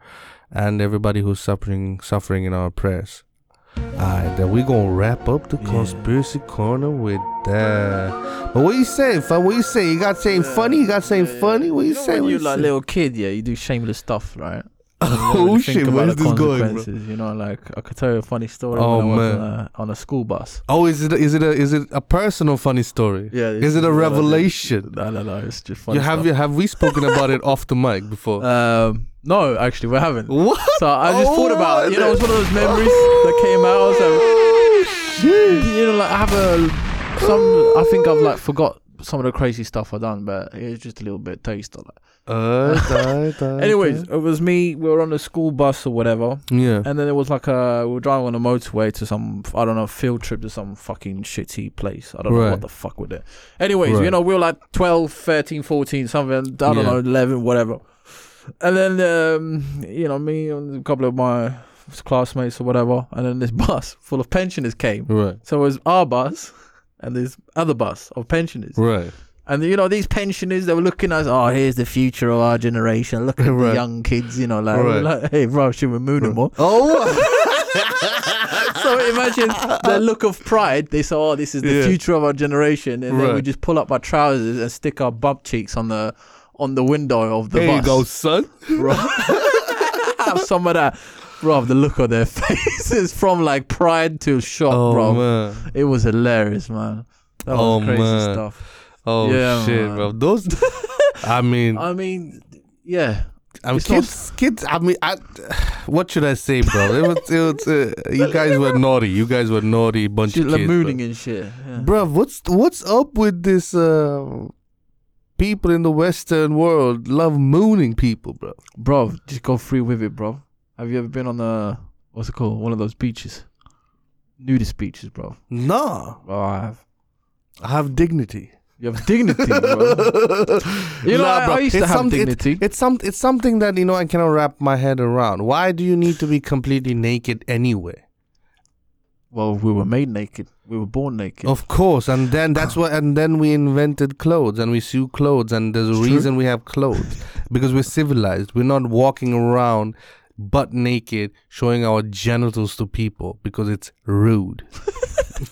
and everybody who's suffering suffering in our prayers. Alright, then we gonna wrap up the Yeah. conspiracy corner with that. But what you saying, fun? What you say? You got saying funny? You got saying funny? What you, You know say? when you you like say? little kid, yeah, you do shameless stuff, right? Oh shit, where's this going, bro? You know, like I could tell you a funny story Oh, when I was man. on a, on a school bus. Oh, is it is it a is it a personal funny story? Yeah, Is it a revelation? No, no, no. It's just funny. You have you have we spoken about it off the mic before? Um, no, actually, we haven't. what? So I just Oh, thought about, you know, it's one of those memories Oh, that came out. So shit. you know, like I have a some. I think I've like forgot some of the crazy stuff I've done, but it's just a little bit taste of alright, alright, Anyways, it was me. We were on a school bus or whatever, yeah. and then it was like a we were driving on a motorway to some I don't know field trip to some fucking shitty place. I don't know what the fuck with it. Anyways, Right. you know, we were like 12, 13, 14, something. I don't Yeah. know, eleven, whatever. And then um, you know, me and a couple of my classmates or whatever, and then this bus full of pensioners came. Right, So it was our bus and this other bus of pensioners. right. And you know, these pensioners, they were looking at us, oh, here's the future of our generation. Look at Right. the young kids, you know, like, Right. like hey, bro, should we moon them more? Oh, so imagine the look of pride. They saw, oh, this is the Yeah. future of our generation. And then we just pull up our trousers and stick our butt cheeks on the on the window of the there bus. you go, son. Bro. Have some of that. Bro, the look on their faces from like pride to shock, Oh bro. man. It was hilarious, man. That was Oh, crazy man. stuff. Oh Yeah, shit, man. bro. Those. I mean, I mean, yeah. I mean, it's not- kids, kids. I mean, I, what should I say, bro? It was, it was. Uh, you guys were naughty. You guys were naughty bunch Shit, of kids. mooning and shit. Yeah. Bruv, what's what's up with this? Uh, people in the Western world love mooning people, bro. Bro, just go free with it, bro. Have you ever been on the what's it called? One of those beaches, nudist beaches, bro. Nah, Bro, I have. I have dignity. You have dignity, bro. You know, Nah, I, bro, I used to it's have some- dignity. It's some it's something that you know I cannot wrap my head around. Why do you need to be completely naked anyway? well, we were made naked. We were born naked. Of course, and then that's what and then we invented clothes and we sew clothes and there's a It's true. reason we have clothes because we're civilized. We're not walking around butt naked showing our genitals to people because it's rude.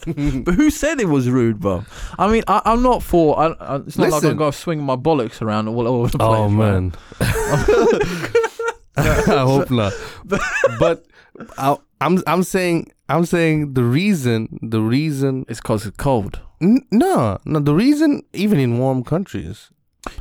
But who said it was rude, bro? I mean, I, I'm not for. I, I, it's not like Listen. I'm going to swing my bollocks around all over the oh, place. Oh man. I hope not. But I, I'm I'm saying I'm saying the reason the reason It's because it's cold. n- no no the reason even in warm countries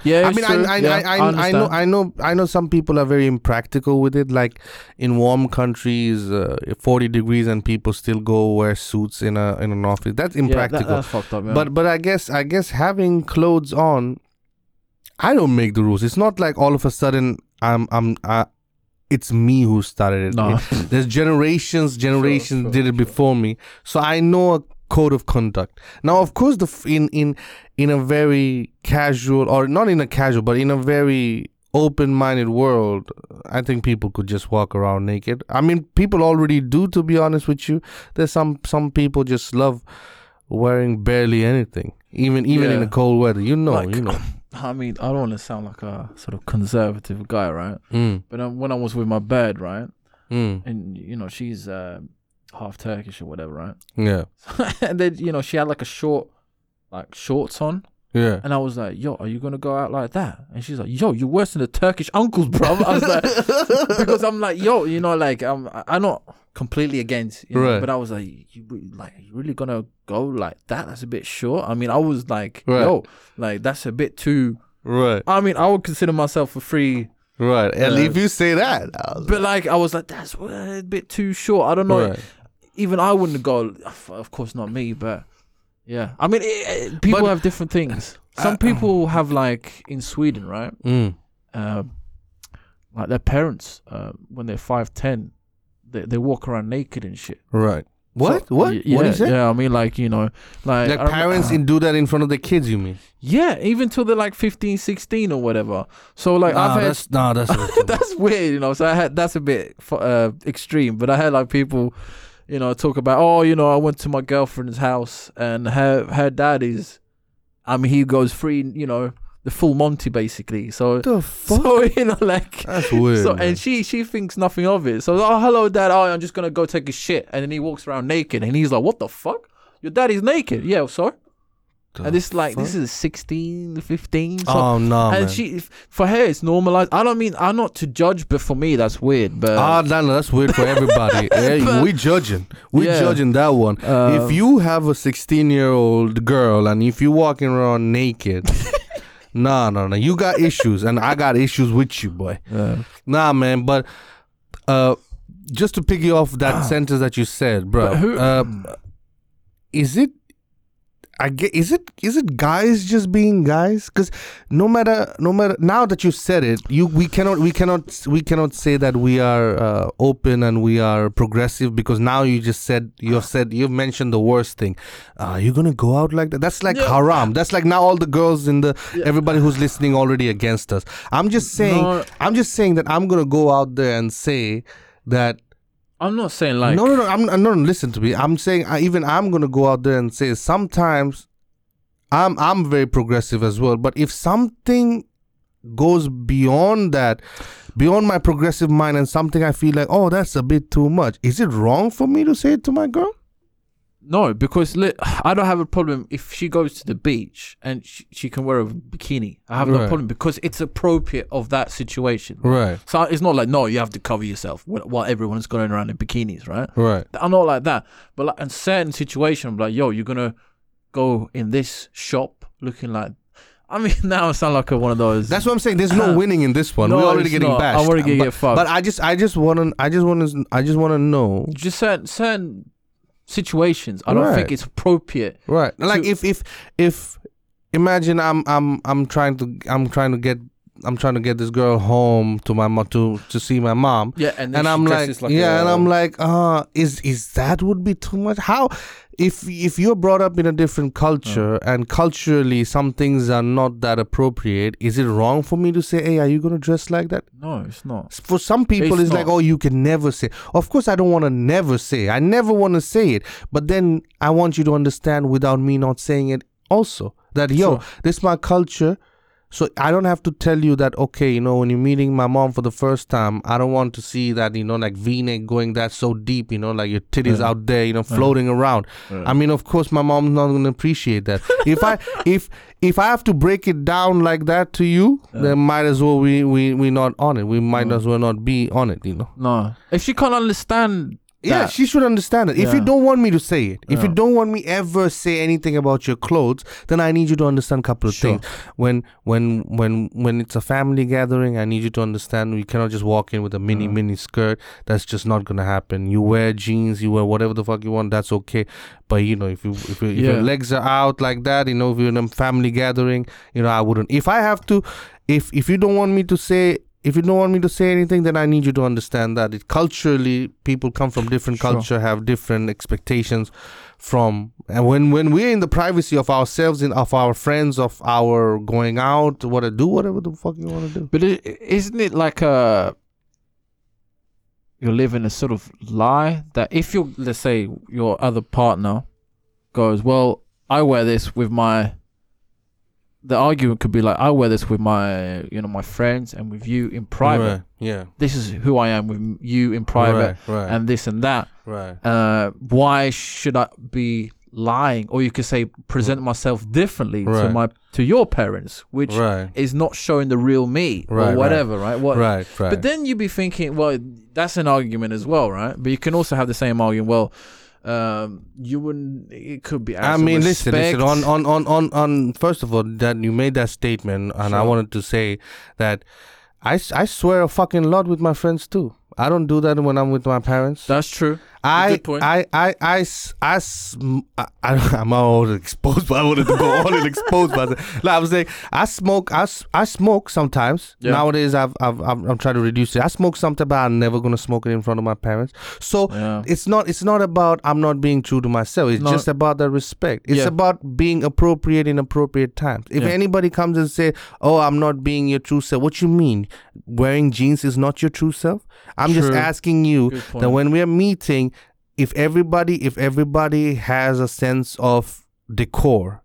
Yeah, I mean. I, I, Yeah, I, I, I know. I know, I know. Some people are very impractical with it. Like in warm countries, uh, forty degrees, and people still go wear suits in a in an office. That's Yeah, that- impractical. that's fucked up. Yeah. But but I guess I guess having clothes on, I don't make the rules. It's not like all of a sudden I'm I'm uh, it's me who started it. no, There's generations, generations sure, did it sure. before me, so I know a code of conduct. Now, of course, the in in in a very casual or not in a casual, but in a very open-minded world, I think people could just walk around naked. I mean, people already do. To be honest with you, there's some some people just love wearing barely anything, even even in the cold weather. You know, Like- you know. I mean, I don't want to sound like a sort of conservative guy, right? Mm, But um, when I was with my bird, right, mm, and you know she's uh, half Turkish or whatever, right? yeah, and then you know she had like a short, like shorts on, yeah. and I was like, "Yo, are you gonna go out like that?" And she's like, "Yo, you're worse than the Turkish uncles, bro." I was like, because I'm like, "Yo, you know, like I'm, I'm not completely against, you know, Right. but I was like, you like, you really gonna go like that? That's a bit short. I mean, I was like, Right. yo, like that's a bit too. Right, I mean, I would consider myself a free, right. And Uh, if you say that, but like I was like, that's a bit too short. I don't know. right. Even I wouldn't go. Of course, not me, but yeah. I mean, it, it- people But- have different things. Some Uh, people have like in Sweden, right? Mm. uh, like their parents uh, when they're five ten, they they walk around naked and shit. Right. What? So- what? what Yeah, do you say? yeah. I mean, like you know, like, Like parents in, do that in front of their kids, you mean? yeah, even till they're like 15, 16 or whatever. So like nah, I've had that's nah, that's a bit too that's weird, you know. So I had that's a bit uh, extreme, but I had like people, you know, talk about oh, you know, I went to my girlfriend's house and her her dad is, I mean, he goes free, you know, the full Monty basically. So the fuck? so you know, like That's weird. So and she she thinks nothing of it. So oh hello dad, oh I'm just gonna go take a shit, and then he walks around naked, and he's like, what the fuck? Your daddy's naked? Yeah, sorry. The and this like fuck? this is 16, 15. So, oh no, and man. she for her it's normalized. I don't mean I'm not to judge, but for me that's weird. But Ah, no, no, that's weird for everybody. hey, But- we judging. We Yeah. judging that one. if you have a 16 year old girl and if you walking around naked, nah, no, no, you got issues, and I got issues with you, boy. uh, Nah, man, but uh, just to piggy off that sentence that you said, bro. Who- uh, is it? I get. Is it? Is it guys just being guys? Because no matter, no matter. Now that you said it, you we cannot, we cannot, we cannot say that we are uh, open and we are progressive because now you just said you've said you've mentioned the worst thing. Are you gonna go out like that? That's like Yeah. haram. That's like now all the girls in the Yeah. everybody who's listening already against us. I'm just saying. no, I'm just saying that I'm gonna go out there and say that I'm not saying like no, no, no. I'm, not. Listen to me. I'm saying I, even I'm gonna go out there and say sometimes I'm I'm very progressive as well. But if something goes beyond that, beyond my progressive mind, and something I feel like oh that's a bit too much, is it wrong for me to say it to my girl? No, because li- I don't have a problem if she goes to the beach and she, she can wear a bikini. I have no Right. problem because it's appropriate of that situation. Right, So it's not like no, you have to cover yourself wh- while everyone's going around in bikinis, right? right. I'm not like that. But like in certain situation, I'm like, yo, you're gonna go in this shop looking like. I mean, now I sound like a, one of those. That's what I'm saying. There's no winning in this one. No, We're already it's getting not. bashed. I'm already gonna but, get fucked. But I just, I just wanna, I just wanna, I just wanna know. just certain certain situations. I don't think it's appropriate. Right. Like to- if if if imagine I'm I'm I'm trying to I'm trying to get I'm trying to get this girl home to my mom to to see my mom. Yeah, and, And I'm like, like yeah, a- and I'm like, uh, is is that would be too much? How, if if you're brought up in a different culture and culturally some things are not that appropriate, is it wrong for me to say, hey, are you gonna dress like that? no, it's not. For some people, It's it's, like, oh, you can never say. Of course, I don't want to never say. I never want to say it. But then I want you to understand without me not saying it also that, yo, Sure. this is my culture. So I don't have to tell you that, okay, you know, when you're meeting my mom for the first time, I don't want to see that, you know, like V-neck going that so deep, you know, like your titties Yeah. out there, you know, floating around. Yeah. I mean, of course, my mom's not going to appreciate that. if I if if I have to break it down like that to you, then might as well we we we not on it. We might as well not be on it. You know. No, if she can't understand. Yeah, she should understand it. If you don't want me to say it, if you Yeah. don't want me ever say anything about your clothes, then I need you to understand a couple of Sure. things. When when when when it's a family gathering, I need you to understand we cannot just walk in with a mini Mm. mini skirt. That's just not gonna happen. You wear jeans, you wear whatever the fuck you want. That's okay. But you know, if you if, you, if your Yeah. legs are out like that, you know, if you're in a family gathering, you know, I wouldn't. If I have to, if if you don't want me to say. If you don't want me to say anything, then I need you to understand that it culturally people come from different Sure. culture, have different expectations from and when when we're in the privacy of ourselves and of our friends, of our going out, what to do, whatever the fuck you want to do. But is isn't it like a you're living a sort of lie that if you let's say your other partner goes, well, I wear this with my. The argument could be like, I wear this with my, you know, my friends and with you in private. Right. Yeah. This is who I am with you in private, Right. Right. and this and that. right. Uh, why should I be lying? Or you could say, present myself differently to my to your parents, which is not showing the real me or whatever, right? What? Right. Right. But then you'd be thinking, well, that's an argument as well, right? But you can also have the same argument. Well, um, you wouldn't. It could be. I mean, listen, listen. On, on, on, on, on. First of all, that you made that statement, and I wanted to say that I, I swear a fucking lot with my friends too. I don't do that when I'm with my parents. That's true. I. I, I, I, I, I, I, am all exposed, but I wanted to go all and expose myself. Like I was saying, I smoke, I, I smoke sometimes. Yeah. Nowadays, I've, I've, I'm, I'm trying to reduce it. I smoke sometimes, but I'm never gonna smoke it in front of my parents. So Yeah. it's not, it's not about I'm not being true to myself. It's No. just about the respect. It's Yeah. about being appropriate in appropriate times. If anybody comes and say, "Oh, I'm not being your true self," what you mean? Wearing jeans is not your true self? I'm just asking you that when we're meeting if everybody if everybody has a sense of decor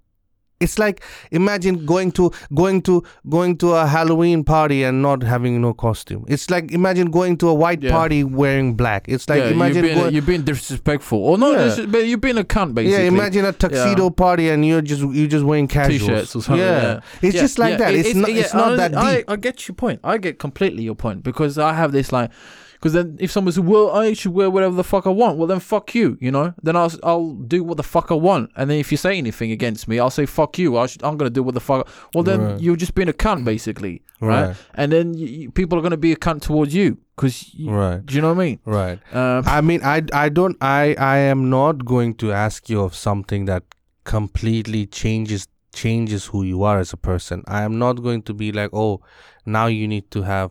it's like imagine going to going to going to a halloween party and not having no costume it's like imagine going to a white Yeah. party wearing black it's like yeah, imagine you're being, going, you're being disrespectful, oh, or not? Yeah. but you're being a cunt, basically. yeah, imagine a tuxedo party and you're just you're just wearing casuals. T-shirts or something. Yeah, it's just like that. it- It's, not. it's not I, that deep. I, I get your point. I get completely your point because I have this like, because then if someone says, "Well, I should wear whatever the fuck I want," well then fuck you, you know. Then I'll I'll do what the fuck I want, and then if you say anything against me, I'll say fuck you. I should, I'm gonna do what the fuck. Well then Right. you're just being a cunt basically, right? Right. And then you, you- people are gonna be a cunt towards you because, right, do you know what I mean? right. Um, I mean, I, I don't, I, I am not going to ask you of something that completely changes changes who you are as a person. I am not going to be like, oh, now you need to have,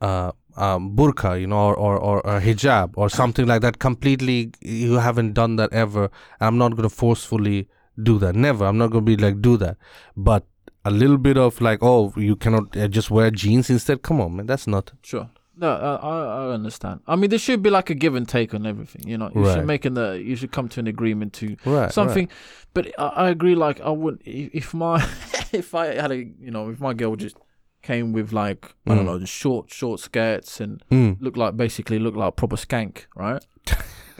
uh, um, burqa, you know, or, or, or, or hijab or something like that. Completely, you haven't done that ever. I'm not going to forcefully do that. Never. I'm not going to be like do that. But a little bit of like, oh, you cannot uh, just wear jeans instead. Come on, man. That's not. Sure. No, uh, I I understand. I mean, there should be like a give and take on everything. You know, you Right. should make an uh, you should come to an agreement to Right. something. But I, I agree. Like I would if, if my if I had a you know if my girl just came with like I don't Mm. know short short skirts and Mm. looked like basically looked like a proper skank, right?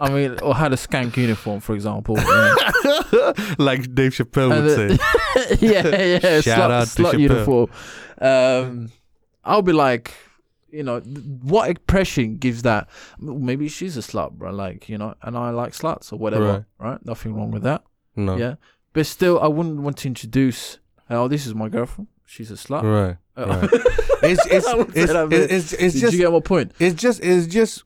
I mean, or had a skank uniform, for example. yeah. like Dave Chappelle And would the- say. yeah, yeah, Shout slut, out to slut Chappelle. uniform. Um, I'll be like, you know, what impression gives that? Maybe she's a slut, bro. Like, you know, and I like sluts or whatever, right? Nothing wrong with that. No. Yeah, but still, I wouldn't want to introduce. Oh, this is my girlfriend. She's a slut. Right. It's it's I it's, it's, just you get my point? it's just it's just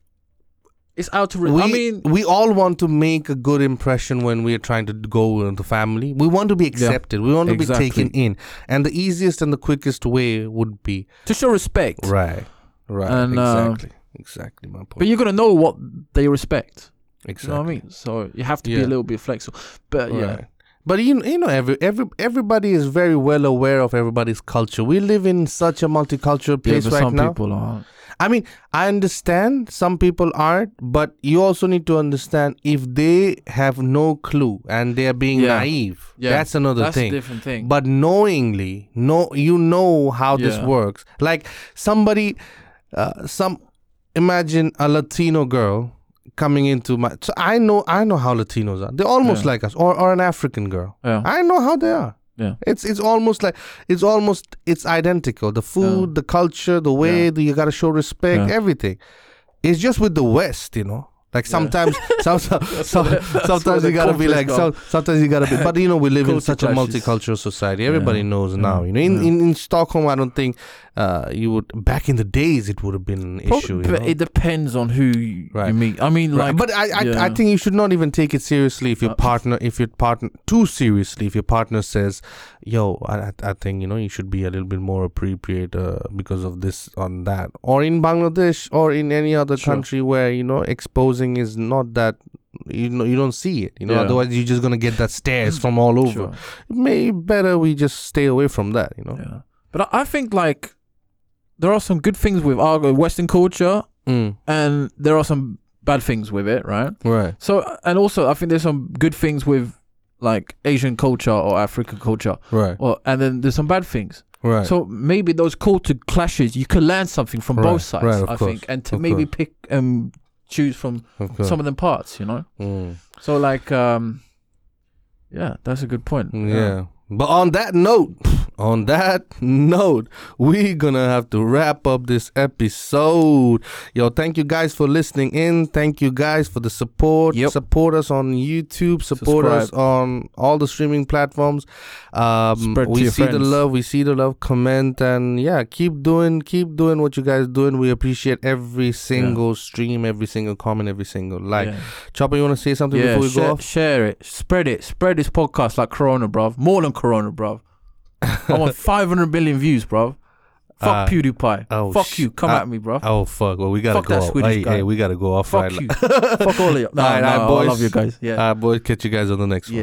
It's out to. Re- we, I mean, we all want to make a good impression when we are trying to go into family. We want to be accepted. We want to exactly. be taken in, and the easiest and the quickest way would be to show respect. right, right, And, uh, exactly, exactly my point. But you're gonna know what they respect. exactly. You know what I mean? So you have to be a little bit flexible. But yeah, Right. But you you know every every everybody is very well aware of everybody's culture. We live in such a multicultural yeah. place But right some now. people are. I mean, I understand some people aren't, but you also need to understand if they have no clue and they are being Yeah. naive. Yeah. That's another That's a thing. different thing. But knowingly, know you know how this works. Like somebody, uh, some imagine a Latino girl coming into my. So I know I know how Latinos are. They're almost Yeah. like us, or or an African girl. yeah. I know how they are. Yeah. It's it's almost like it's almost it's identical. The food, the culture, the way Yeah. that you gotta show respect, Yeah. everything. It's just with the West, you know. Like sometimes, some, some, where- sometimes you gotta be like, some, sometimes you gotta be. But you know, we live in such a multicultural society. Everybody Yeah. knows Yeah. now. You know, in, Yeah. in, in Stockholm, I don't think uh, you would. Back in the days, it would have been an issue. But know? it depends on who you Right. meet. I mean, Right, like, but I, I, I think you should not even take it seriously if your Uh, partner, if your partner too seriously, if your partner says, "Yo, I, I- think you know you should be a little bit more appropriate uh, because of this on that," or in Bangladesh or in any other Sure. country where you know exposing is not that you know you don't see it. You know, Yeah. otherwise you're just gonna get that stares from all over. Sure. Maybe better we just stay away from that. You know. Yeah. But I think like there are some good things with our Western culture, Mm, and there are some bad things with it, right? right. So, and also I think there's some good things with like Asian culture or African culture, Right. or and then there's some bad things. Right. So maybe those culture clashes, you can learn something from Right, both sides. right, I course, think, and to of maybe course. pick um choose from of some of them parts, you know. Mm. So like um, yeah, that's a good point. Yeah. But on that note, on that note, we're gonna have to wrap up this episode. Yo, thank you guys for listening in. Thank you guys for the support. Yep. Support us on YouTube. Support us on all the streaming platforms. Um, we see the love. We see the love. Comment and yeah, keep doing, keep doing what you guys doing. We appreciate every single stream, every single comment, every single like. yeah. Chopper, you want to say something yeah, before we share, go off? share it, spread it, spread this podcast like Corona, bruv. More than Corona, bruv. I want 500 million views, bruv. Fuck Uh, PewDiePie. oh, Fuck sh- you. Come uh, at me, bro. Oh fuck! Well, we gotta Fuck go. that. Swedish Hey, guy. hey, we gotta go off Fuck right. you. Fuck all of you. No, Alright, no, alright, I boys. love you guys. Yeah. Uh, boys, catch you guys on the next one. Yeah.